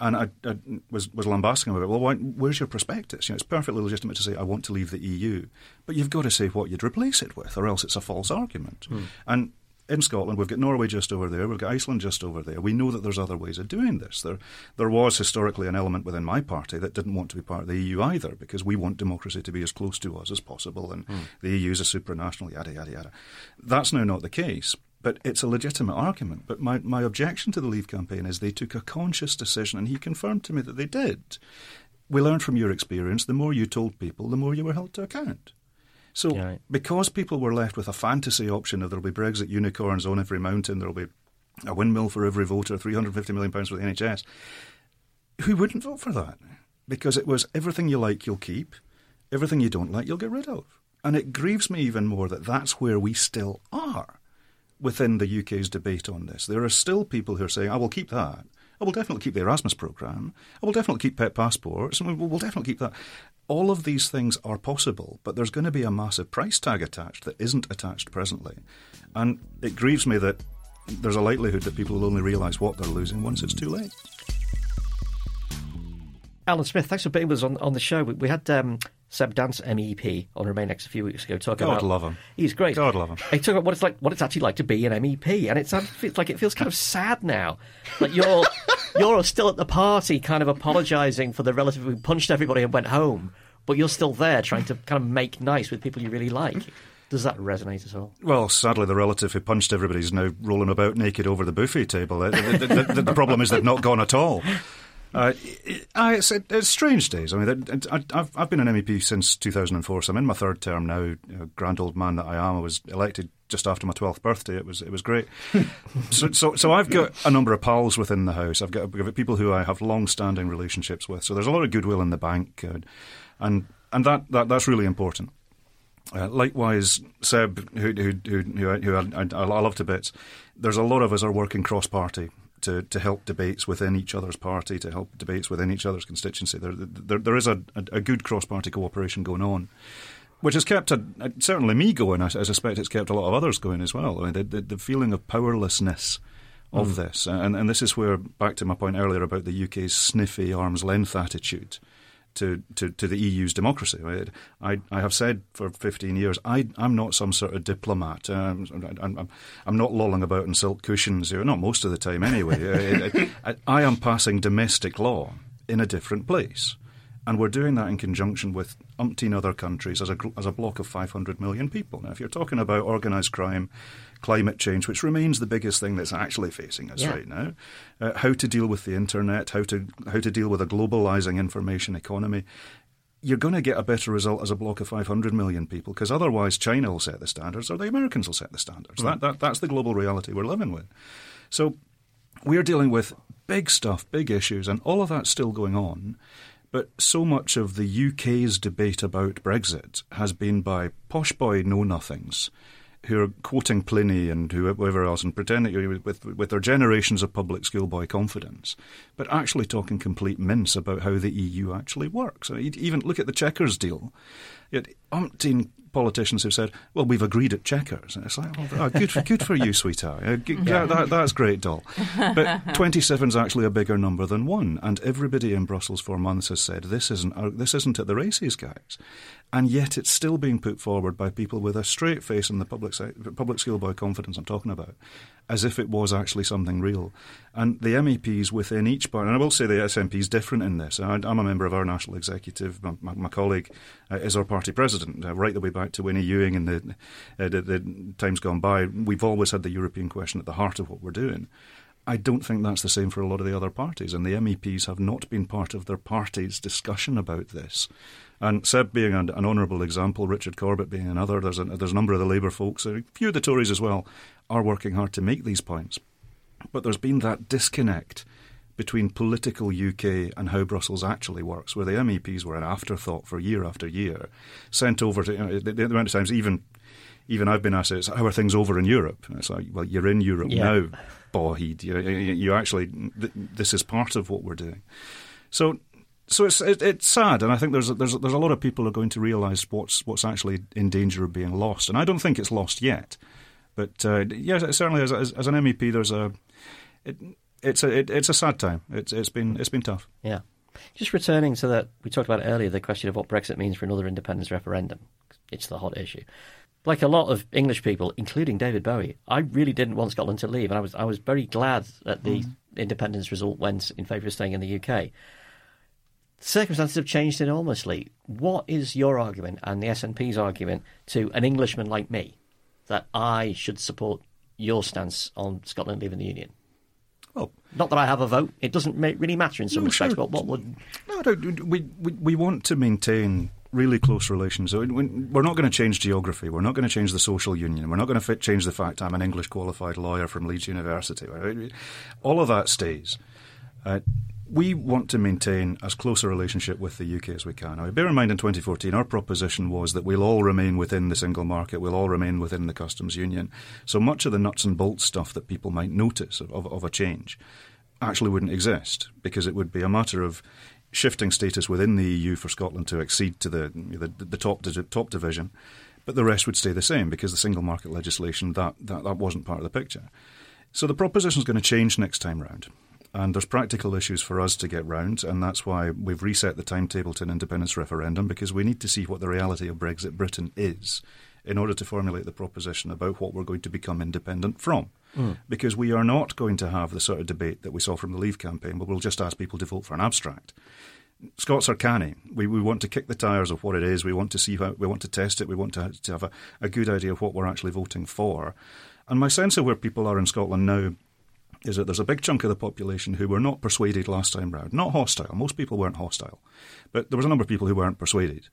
And I, I, was was lambasting about, well, why, where's your prospectus? You know, it's perfectly legitimate to say I want to leave the EU, but you've got to say what you'd replace it with, or else it's a false argument. Mm. And in Scotland, we've got Norway just over there, we've got Iceland just over there. We know that there's other ways of doing this. There, there was historically an element within my party that didn't want to be part of the EU either, because we want democracy to be as close to us as possible, and mm. the EU is a supranational, yada, yada, yada. That's now not the case. But it's a legitimate argument. But my, my objection to the Leave campaign is they took a conscious decision, and he confirmed to me that they did. We learned from your experience the more you told people, the more you were held to account. So, yeah. because people were left with a fantasy option of there'll be Brexit unicorns on every mountain, there'll be a windmill for every voter, £350 million for the NHS, who wouldn't vote for that? Because it was everything you like, you'll keep, everything you don't like, you'll get rid of. And it grieves me even more that that's where we still are within the UK's debate on this. There are still people who are saying, I will keep that. I will definitely keep the Erasmus programme. I will definitely keep pet passports. We'll definitely keep that. All of these things are possible, but there's going to be a massive price tag attached that isn't attached presently. And it grieves me that there's a likelihood that people will only realise what they're losing once it's too late. Alyn Smith, thanks for being with us on, on the show. We, we had um, Seb Dance MEP on Remainiacs a few weeks ago talking God about. love him. He's great. God love him. He talked about what it's like, what it's actually like to be an MEP, and it sounds like it feels kind of sad now. Like you're you're still at the party, kind of apologising for the relative who punched everybody and went home, but you're still there trying to kind of make nice with people you really like. Does that resonate at all? Well, sadly, the relative who punched everybody is now rolling about naked over the buffet table. The, the, the, the problem is they've not gone at all. Uh, it, it's, it's, strange days. I mean, it, I've, I've been an MEP since 2004, so I'm in my third term now. Grand old man that I am. I was elected just after my 12th birthday. It was it was great. [laughs] so, so, so I've got a number of pals within the house. I've got, I've got people who I have long-standing relationships with. So there's a lot of goodwill in the bank, uh, and and that, that that's really important. Uh, likewise, Seb, who who who, who, who I, I, I, love to bits. There's a lot of us are working cross-party to, to help debates within each other's party, to help debates within each other's constituency. There, there, there is a, a, a good cross party cooperation going on. Which has kept a, a, certainly me going. I, I, suspect it's kept a lot of others going as well. I mean, the, the, the feeling of powerlessness of mm. this, and, and this is where, back to my point earlier about the UK's sniffy arm's length attitude to, to, to the EU's democracy. I, I have said for 15 years, I, I'm not some sort of diplomat. Um, I'm, I'm, not lolling about in silk cushions, not most of the time anyway. [laughs] I, I, I am passing domestic law in a different place. And we're doing that in conjunction with umpteen other countries as a, as a block of 500 million people. Now, if you're talking about organised crime, climate change, which remains the biggest thing that's actually facing us yeah. right now, uh, how to deal with the internet, how to how to deal with a globalizing information economy. You're going to get a better result as a block of 500 million people because otherwise China will set the standards or the Americans will set the standards. Right. That, that, that's the global reality we're living with. So we're dealing with big stuff, big issues, and all of that's still going on. But so much of the UK's debate about Brexit has been by posh boy know nothings who are quoting Pliny and whoever else and pretending with, with their generations of public schoolboy confidence, but actually talking complete mince about how the EU actually works. I mean, even look at the Chequers deal. Yet umpteen politicians have said, "Well, we've agreed at Chequers," and it's like, "Oh, good, for, good for you, sweetheart. Uh, yeah. that, that's great, doll." But twenty-seven is actually a bigger number than one, and everybody in Brussels for months has said, "This isn't uh, this isn't at the races, guys." And yet it's still being put forward by people with a straight face and the public public schoolboy confidence I'm talking about, as if it was actually something real. And the MEPs within each party, and I will say the SNP is different in this. I, am a member of our national executive. My, my, my colleague uh, is our party president, uh, right the way back to Winnie Ewing and the, uh, the, the times gone by. We've always had the European question at the heart of what we're doing. I don't think that's the same for a lot of the other parties, and the MEPs have not been part of their party's discussion about this. And Seb being an, an honourable example, Richard Corbett being another, there's a, there's a number of the Labour folks, a few of the Tories as well, are working hard to make these points. But there's been that disconnect between political UK and how Brussels actually works, where the MEPs were an afterthought for year after year, sent over to, you know, the, the amount of times even even I've been asked, how are things over in Europe? And it's like, well, you're in Europe yeah. now, Bawheed. You, you actually, this is part of what we're doing. So so it's it, it's sad, and I think there's a, there's a, there's a lot of people are going to realise what's what's actually in danger of being lost, and I don't think it's lost yet. But uh, yeah, certainly as, as, as, an MEP, there's a it, it's a it, it's a sad time. It's it's been it's been tough. Yeah. Just returning to that, we talked about earlier the question of what Brexit means for another independence referendum. It's the hot issue. Like a lot of English people, including David Bowie, I really didn't want Scotland to leave, and I was I was very glad that the mm. independence result went in favour of staying in the UK circumstances have changed enormously. What is your argument and the SNP's argument to an Englishman like me that I should support your stance on Scotland leaving the Union? Well, not that I have a vote. It doesn't really matter in some no, respects. Sure. But what would? No, no we, we we want to maintain really close relations. We're not going to change geography. We're not going to change the social union. We're not going to change the fact I'm an English qualified lawyer from Leeds University. All of that stays. Uh, we want to maintain as close a relationship with the UK as we can. Now, bear in mind in 2014, our proposition was that we'll all remain within the single market, we'll all remain within the customs union. So much of the nuts and bolts stuff that people might notice of, of, of a change actually wouldn't exist because it would be a matter of shifting status within the EU for Scotland to accede to the, the, the top, top division, but the rest would stay the same because the single market legislation, that, that, that wasn't part of the picture. So the proposition is going to change next time round. And there's practical issues for us to get round, and that's why we've reset the timetable to an independence referendum because we need to see what the reality of Brexit Britain is in order to formulate the proposition about what we're going to become independent from. Mm. Because we are not going to have the sort of debate that we saw from the Leave campaign where we'll just ask people to vote for an abstract. Scots are canny. We, we want to kick the tyres of what it is. We want to see how we want to test it. We want to, to have a, a good idea of what we're actually voting for. And my sense of where people are in Scotland now is that there's a big chunk of the population who were not persuaded last time round. Not hostile. Most people weren't hostile. But there was a number of people who weren't persuaded.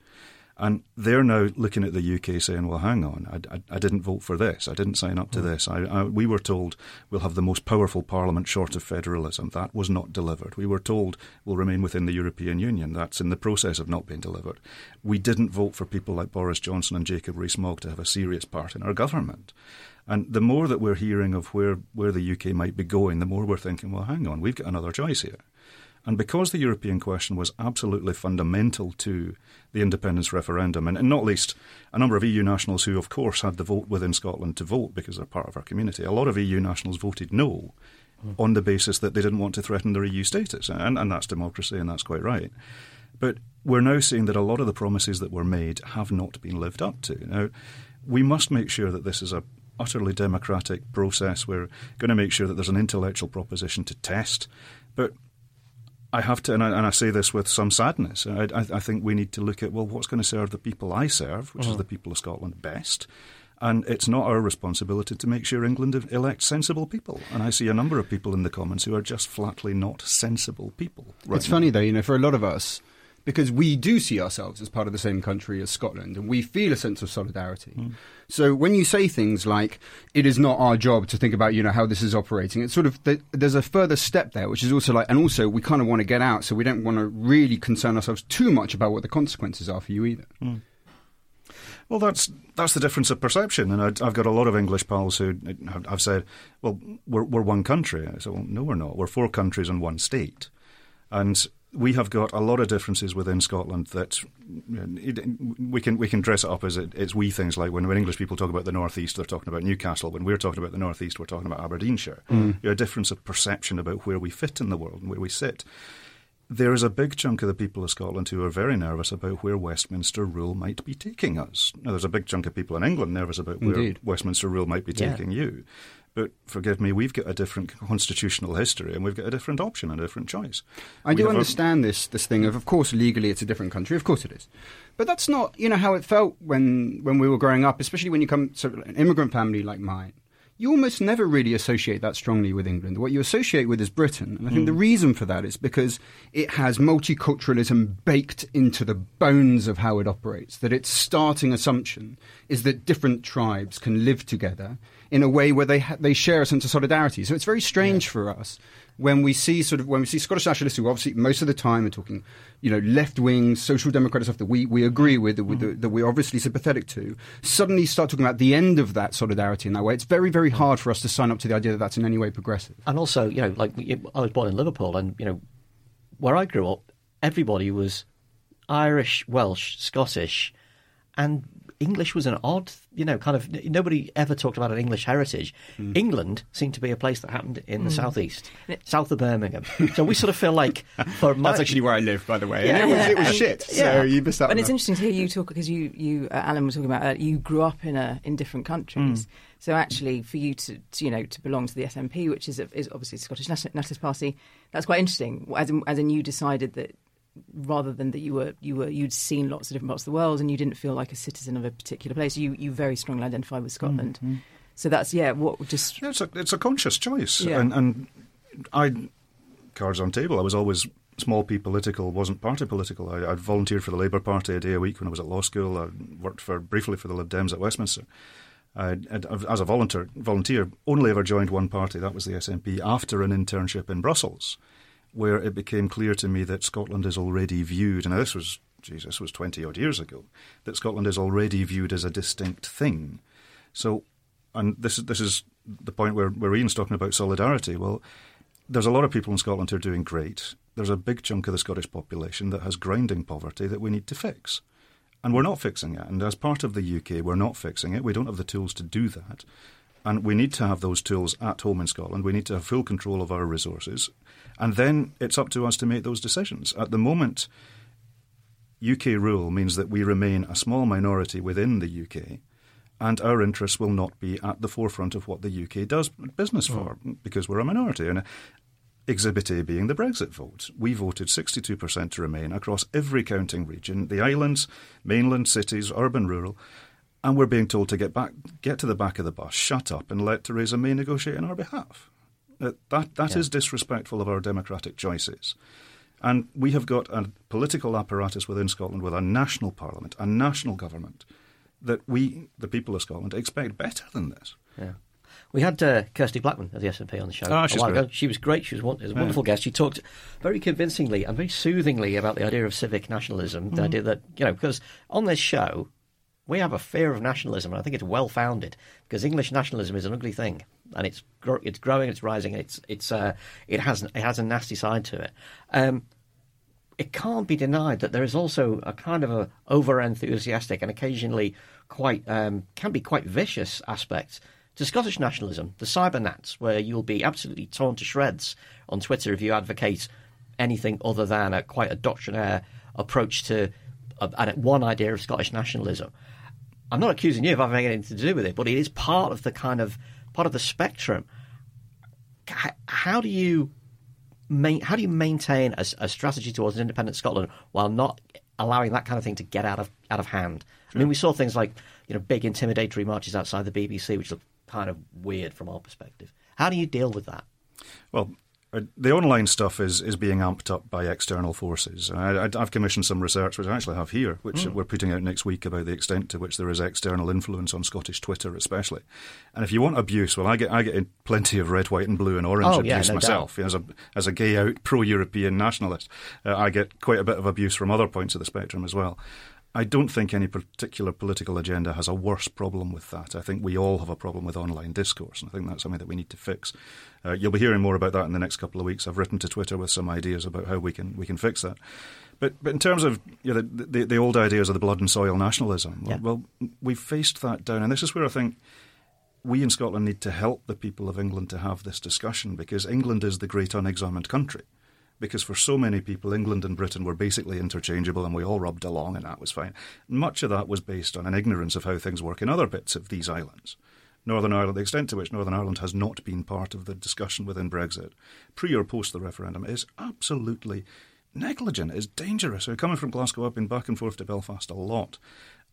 And they're now looking at the UK saying, well, hang on, I, I, I didn't vote for this. I didn't sign up to mm. this. I, we were told we'll have the most powerful parliament short of federalism. That was not delivered. We were told we'll remain within the European Union. That's in the process of not being delivered. We didn't vote for people like Boris Johnson and Jacob Rees-Mogg to have a serious part in our government. And the more that we're hearing of where, where the UK might be going, the more we're thinking, well, hang on, we've got another choice here. And because the European question was absolutely fundamental to the independence referendum, and, and, not least a number of EU nationals who, of course, had the vote within Scotland to vote because they're part of our community, a lot of EU nationals voted no mm. on the basis that they didn't want to threaten their EU status. And, and that's democracy, and that's quite right. But we're now seeing that a lot of the promises that were made have not been lived up to. Now, we must make sure that this is a utterly democratic process. We're going to make sure that there's an intellectual proposition to test. But I have to, and I, and I say this with some sadness, I, I, I, think we need to look at, well, what's going to serve the people I serve, which is uh-huh. the people of Scotland, best. And it's not our responsibility to make sure England elects sensible people. And I see a number of people in the Commons who are just flatly not sensible people. Right it's now. funny, though, you know, for a lot of us, because we do see ourselves as part of the same country as Scotland and we feel a sense of solidarity. Mm. So when you say things like it is not our job to think about you know how this is operating, it's sort of there's a further step there, which is also like, and also we kind of want to get out, so we don't want to really concern ourselves too much about what the consequences are for you either. Mm. Well, that's that's the difference of perception, and I, have got a lot of English pals who have said, "Well, we're we're one country." I said, "Well, no, we're not. We're four countries and one state." And we have got a lot of differences within Scotland that we can we can dress it up as it, it's we things like when, when English people talk about the northeast, they're talking about Newcastle. When we're talking about the northeast, we're talking about Aberdeenshire. Mm. You know, a difference of perception about where we fit in the world and where we sit. there is a big chunk of the people of Scotland who are very nervous about where Westminster rule might be taking us. Now, there's a big chunk of people in England nervous about where Indeed. Westminster rule might be Yeah. taking you. But forgive me, we've got a different constitutional history and we've got a different option and a different choice. I We do have a- understand this this thing of, of course, legally it's a different country. Of course it is, but that's not you know how it felt when when we were growing up, especially when you come to an immigrant family like mine. You almost never really associate that strongly with England. What you associate with is Britain, and I think the hmm. reason for that is because it has multiculturalism baked into the bones of how it operates. That its starting assumption is that different tribes can live together in a way where they ha- they share a sense of solidarity. So it's very strange for us when we see sort of when we see Scottish nationalists who obviously most of the time are talking, you know, left wing social democratic stuff that we, we agree with, that, we, mm. that we're obviously sympathetic to, suddenly start talking about the end of that solidarity in that way. It's very very hard for us to sign up to the idea that that's in any way progressive. And also, you know, like I was born in Liverpool, and you know, where I grew up, everybody was Irish, Welsh, Scottish, and English was an odd, you know, kind of. Nobody ever talked about an English heritage. England seemed to be a place that happened in the southeast, south of Birmingham. So we sort of feel like, [laughs] for my, That's actually where I live, by the way. Yeah. and it was, it was shit. Yeah. So you missed out. And on it's that. interesting to hear you talk because you, you uh, Alyn was talking about uh, you grew up in a in different countries. So actually, for you to, to you know to belong to the SNP, which is a, is obviously the Scottish Nation- Nationalist Party, that's quite interesting. As in, as in you decided that rather than that you were you were you'd seen lots of different parts of the world and you didn't feel like a citizen of a particular place. You you very strongly identified with Scotland. Mm-hmm. So that's yeah. What just Yeah, it's a it's a conscious choice, Yeah. and and I cards on table. I was always small p political, wasn't party political. I, I volunteered for the Labour Party a day a week when I was at law school. I worked for briefly for the Lib Dems at Westminster. I, as a volunteer, volunteer, only ever joined one party. That was the SNP after an internship in Brussels, where it became clear to me that Scotland is already viewed. And this was, Jesus, was twenty odd years ago. That Scotland is already viewed as a distinct thing. So, and this is this is the point where, where Iain's talking about solidarity. Well, there's a lot of people in Scotland who are doing great. There's a big chunk of the Scottish population that has grinding poverty that we need to fix. And we're not fixing it. And as part of the UK, we're not fixing it. We don't have the tools to do that. And we need to have those tools at home in Scotland. We need to have full control of our resources. And then it's up to us to make those decisions. At the moment, UK rule means that we remain a small minority within the UK, and our interests will not be at the forefront of what the UK does business for hmm. because we're a minority. And Exhibit A being the Brexit vote. We voted 62% to remain across every counting region, the islands, mainland, cities, urban, rural. And we're being told to get back, get to the back of the bus, shut up, and let Theresa May negotiate on our behalf. Uh, That, that is disrespectful of our democratic choices. And we have got a political apparatus within Scotland with a national parliament, a national government, that we, the people of Scotland, expect better than this. Yeah. We had uh, Kirsty Blackman of the SNP on the show Ah, a she's while ago. great. She was great. She was, one, was a wonderful guest. She talked very convincingly and very soothingly about the idea of civic nationalism. Mm-hmm. The idea that, you know, because on this show, we have a fear of nationalism, and I think it's well founded because English nationalism is an ugly thing, and it's it's growing, it's rising, it's it's uh, it has it has a nasty side to it. Um, it can't be denied that there is also a kind of a over enthusiastic and occasionally quite um, can be quite vicious aspect to Scottish nationalism, the cybernats, where you'll be absolutely torn to shreds on Twitter if you advocate anything other than a quite a doctrinaire approach to a, a, one idea of Scottish nationalism. I'm not accusing you of having anything to do with it, but it is part of the kind of part of the spectrum. How do you main, how do you maintain a, a strategy towards an independent Scotland while not allowing that kind of thing to get out of out of hand? I mean, we saw things like you know big intimidatory marches outside the BBC, which look kind of weird from our perspective. How do you deal with that? Well, the online stuff is, is being amped up by external forces. I, I, I've commissioned some research, which I actually have here, which we're putting out next week about the extent to which there is external influence on Scottish Twitter, especially. And if you want abuse, well, I get I get in plenty of red, white, and blue and orange Oh, yeah, abuse no myself. As a as a gay out pro-European nationalist, uh, I get quite a bit of abuse from other points of the spectrum as well. I don't think any particular political agenda has a worse problem with that. I think we all have a problem with online discourse, and I think that's something that we need to fix. Uh, you'll be hearing more about that in the next couple of weeks. I've written to Twitter with some ideas about how we can we can fix that. But but in terms of you know, the, the the old ideas of the blood and soil nationalism, Yeah. well, we've faced that down, and this is where I think we in Scotland need to help the people of England to have this discussion because England is the great unexamined country. Because for so many people, England and Britain were basically interchangeable and we all rubbed along and that was fine. Much of that was based on an ignorance of how things work in other bits of these islands. Northern Ireland, the extent to which Northern Ireland has not been part of the discussion within Brexit, pre or post the referendum, is absolutely negligent, is dangerous. So coming from Glasgow, I've been back and forth to Belfast a lot.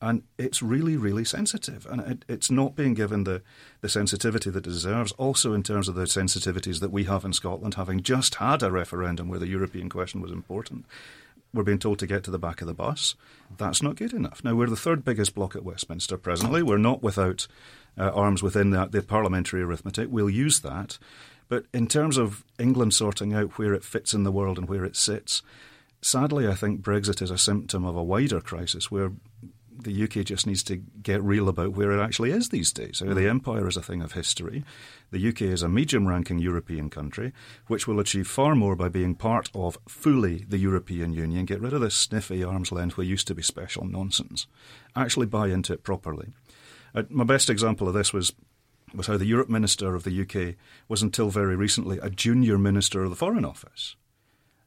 And it's really, really sensitive. And it, it's not being given the, the sensitivity that it deserves, also in terms of the sensitivities that we have in Scotland, having just had a referendum where the European question was important. We're being told to get to the back of the bus. That's not good enough. Now, we're the third biggest bloc at Westminster presently. We're not without uh, arms within the, the parliamentary arithmetic. We'll use that. But in terms of England sorting out where it fits in the world and where it sits, sadly, I think Brexit is a symptom of a wider crisis where the UK just needs to get real about where it actually is these days. Mm. The empire is a thing of history. The UK is a medium ranking European country, which will achieve far more by being part of fully the European Union, get rid of this sniffy arm's length where used to be special nonsense, actually buy into it properly. Uh, my best example of this was was how the Europe Minister of the UK was until very recently a junior minister of the Foreign Office.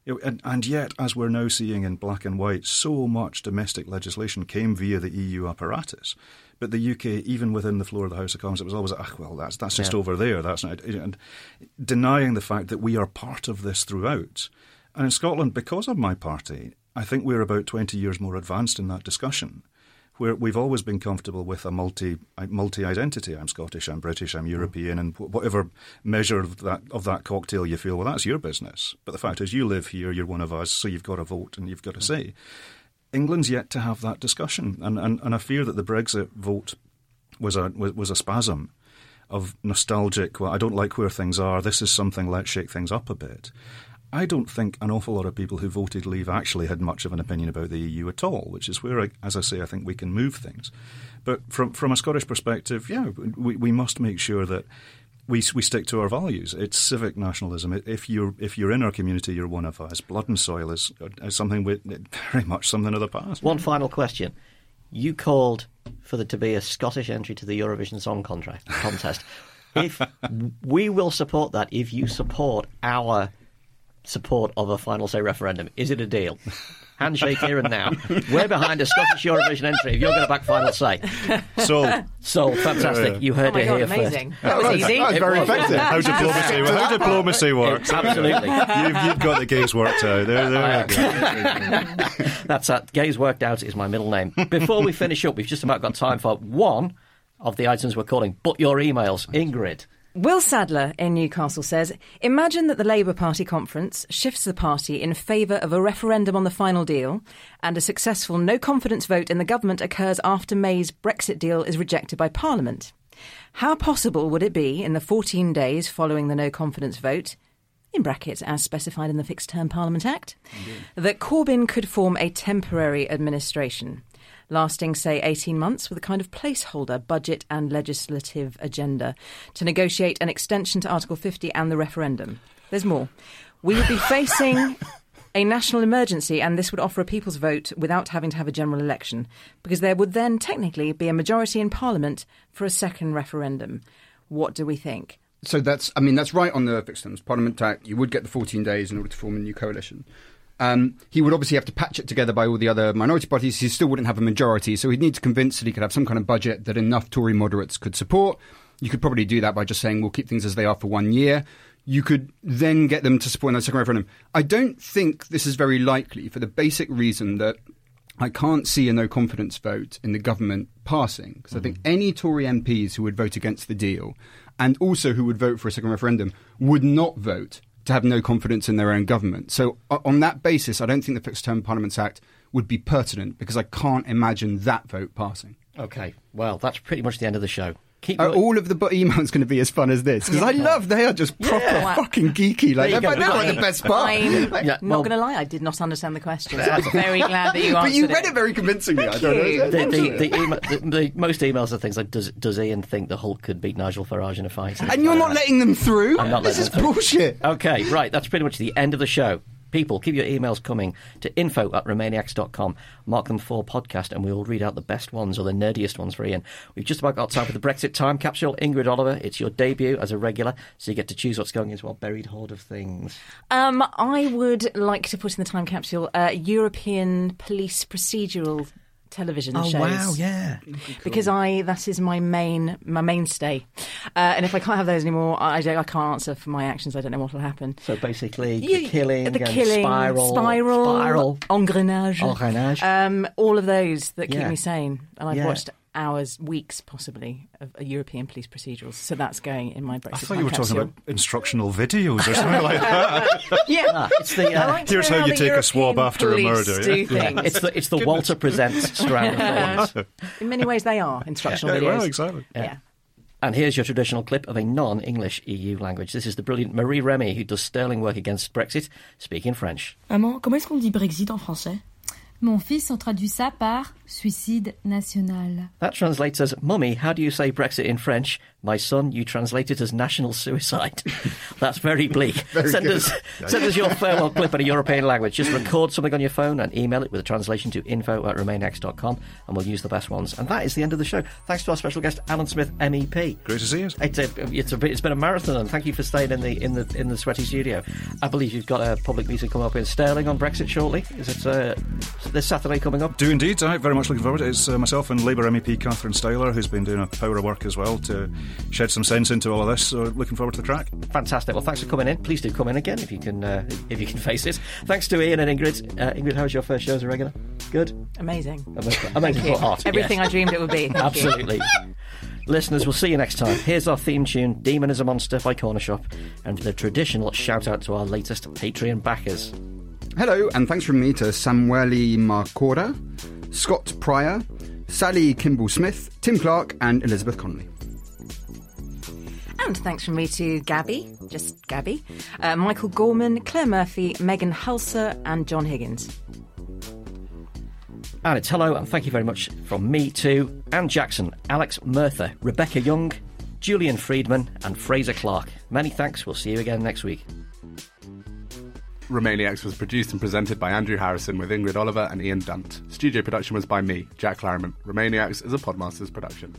And, and, yet, as we're now seeing in black and white, so much domestic legislation came via the EU apparatus. But the UK, even within the floor of the House of Commons, it was always, ah, well, that's that's just yeah. over there. That's not, and denying the fact that we are part of this throughout. And in Scotland, because of my party, I think we're about 20 years more advanced in that discussion where we've always been comfortable with a multi multi identity. I'm Scottish, I'm British, I'm European, and whatever measure of that of that cocktail you feel, well, that's your business. But the fact is, you live here, you're one of us, so you've got a vote and you've got a say. England's yet to have that discussion, and and, and I fear that the Brexit vote was a was, was a spasm of nostalgic. Well, I don't like where things are. This is something. Let's shake things up a bit. I don't think an awful lot of people who voted Leave actually had much of an opinion about the EU at all, which is where, as I say, I think we can move things. But from from a Scottish perspective, yeah, we, we must make sure that we we stick to our values. It's civic nationalism. If you're if you're in our community, you're one of us. Blood and soil is, is something we, very much something of the past. One final question: You called for there to be a Scottish entry to the Eurovision Song Contract contest. [laughs] if we will support that, if you support our support of a final say referendum. Is it a deal? Handshake here and now. We're behind a Scottish Eurovision entry. If you're going to back final say, so so fantastic. You heard oh it God, here amazing. first. That was easy. That was very effective. how [laughs] diplomacy, how diplomacy works. Absolutely. You've, you've, got the gays worked out. There, there we go. [laughs] That's that. Gays worked out is my middle name. Before we finish up, we've just about got time for one of the items we're calling. But your emails, Ingrid. Will Sadler in Newcastle says Imagine that the Labour Party conference shifts the party in favour of a referendum on the final deal, and a successful no confidence vote in the government occurs after May's Brexit deal is rejected by Parliament. How possible would it be in the 14 days following the no confidence vote? In brackets, as specified in the Fixed Term Parliament Act, Indeed. that Corbyn could form a temporary administration lasting, say, 18 months with a kind of placeholder budget and legislative agenda to negotiate an extension to Article 50 and the referendum. There's more. We would be [laughs] facing a national emergency, and this would offer a people's vote without having to have a general election, because there would then technically be a majority in Parliament for a second referendum. What do we think? So that's, I mean, that's right on the fixed terms Parliament Act. You would get the 14 days in order to form a new coalition. Um, he would obviously have to patch it together by all the other minority parties. He still wouldn't have a majority, so he'd need to convince that he could have some kind of budget that enough Tory moderates could support. You could probably do that by just saying we'll keep things as they are for one year. You could then get them to support in the second referendum. I don't think this is very likely for the basic reason that I can't see a no confidence vote in the government passing because mm-hmm. I think mm-hmm. any Tory MPs who would vote against the deal and also who would vote for a second referendum would not vote to have no confidence in their own government. So, on that basis, I don't think the Fixed Term Parliaments Act would be pertinent because I can't imagine that vote passing. Okay, well, that's pretty much the end of the show. Keep Are all of the emails going to be as fun as this? Because yeah. I love they are just proper yeah. fucking geeky. Like they're, they're like the best part. I'm [laughs] like, yeah, well, not going to lie, I did not understand the question. So I'm [laughs] very glad that you answered But you read it, it very convincingly. Thank I don't you. know. The, the, the, email, the, most emails are things like, does, does Ian think the Hulk could beat Nigel Farage in a fight? And you're not uh, letting them through. I'm not this is bullshit. Okay, right. That's pretty much the end of the show. People, keep your emails coming to info at remainiacs.com. Mark them for podcast, and we will read out the best ones or the nerdiest ones for Ian. We've just about got time for the Brexit time capsule. Ingrid Oliver, it's your debut as a regular, so you get to choose what's going into our buried hoard of things. Um, I would like to put in the time capsule uh, European police procedural television shows. Oh, shows. yeah. because I that is my main my mainstay, uh, and if I can't have those anymore, I, I can't answer for my actions. I don't know what will happen. So basically, the You- killing, the killing, spiral, spiral, spiral. engrenage, Engrenage. um, all of those that keep me sane. And I've Yeah. watched hours, weeks, possibly of a European police procedurals. So that's going in my Brexit. I thought you were talking about instructional videos or something like that. [laughs] yeah. Ah, it's the uh, like Here's know how you the take a swab after a murder, Do yeah? it's the it's the Walter presents strand of. [laughs] In many ways, they are instructional [laughs] Yeah, videos. well, exactly. Yeah. And here's your traditional clip of a non-English EU language. This is the brilliant Marie Remy, who does sterling work against Brexit, speaking French. Maman, comment est-ce qu'on dit Brexit en français Mon fils, on traduit ça par suicide national. That translates as, Mummy, how do you say Brexit in French? My son, you translate it as national suicide. [laughs] That's very bleak. [laughs] send, us, send us your farewell clip in a European language. Just record something on your phone and email it with a translation to info at remainiacs.com and we'll use the best ones. And that is the end of the show. Thanks to our special guest, Alyn Smith, MEP. Great to see you. It's, a, it's, a, bit- it's been a marathon, and thank you for staying in the in the in the sweaty studio. I believe you've got a public meeting coming up in Stirling on Brexit shortly. Is it uh, this Saturday coming up? Do indeed. I'm very much looking forward to it. It's uh, myself and Labour MEP Catherine Stihler who's been doing a power of work as well to shed some sense into all of this. So looking forward to the track. Fantastic. Well, thanks for coming in. Please do come in again if you can uh, if you can [laughs] face it. Thanks to Ian and Ingrid. Uh, Ingrid, how was your first show as a regular? Good. Amazing. Amazing, amazing Thank you. art. Everything yes. I dreamed it would be. [laughs] Thank. Absolutely. Listeners, we'll see you next time. Here's our theme tune, Demon is a Monster by Cornershop, and the traditional shout out to our latest Patreon backers. Hello, and thanks from me to Samueli Marcora, Scott Pryor, Sally Kimball Smith, Tim Clark, and Elizabeth Connolly. And thanks from me to Gabby, just Gabby, uh, Michael Gorman, Claire Murphy, Megan Hulser, and John Higgins. And it's hello and thank you very much from me to Anne Jackson, Alex Murtha, Rebecca Young, Julian Friedman, and Fraser Clark. Many thanks. We'll see you again next week. Remainiacs was produced and presented by Andrew Harrison with Ingrid Oliver and Ian Dunt. Studio production was by me, Jack Claremont. Remainiacs is a Podmasters production.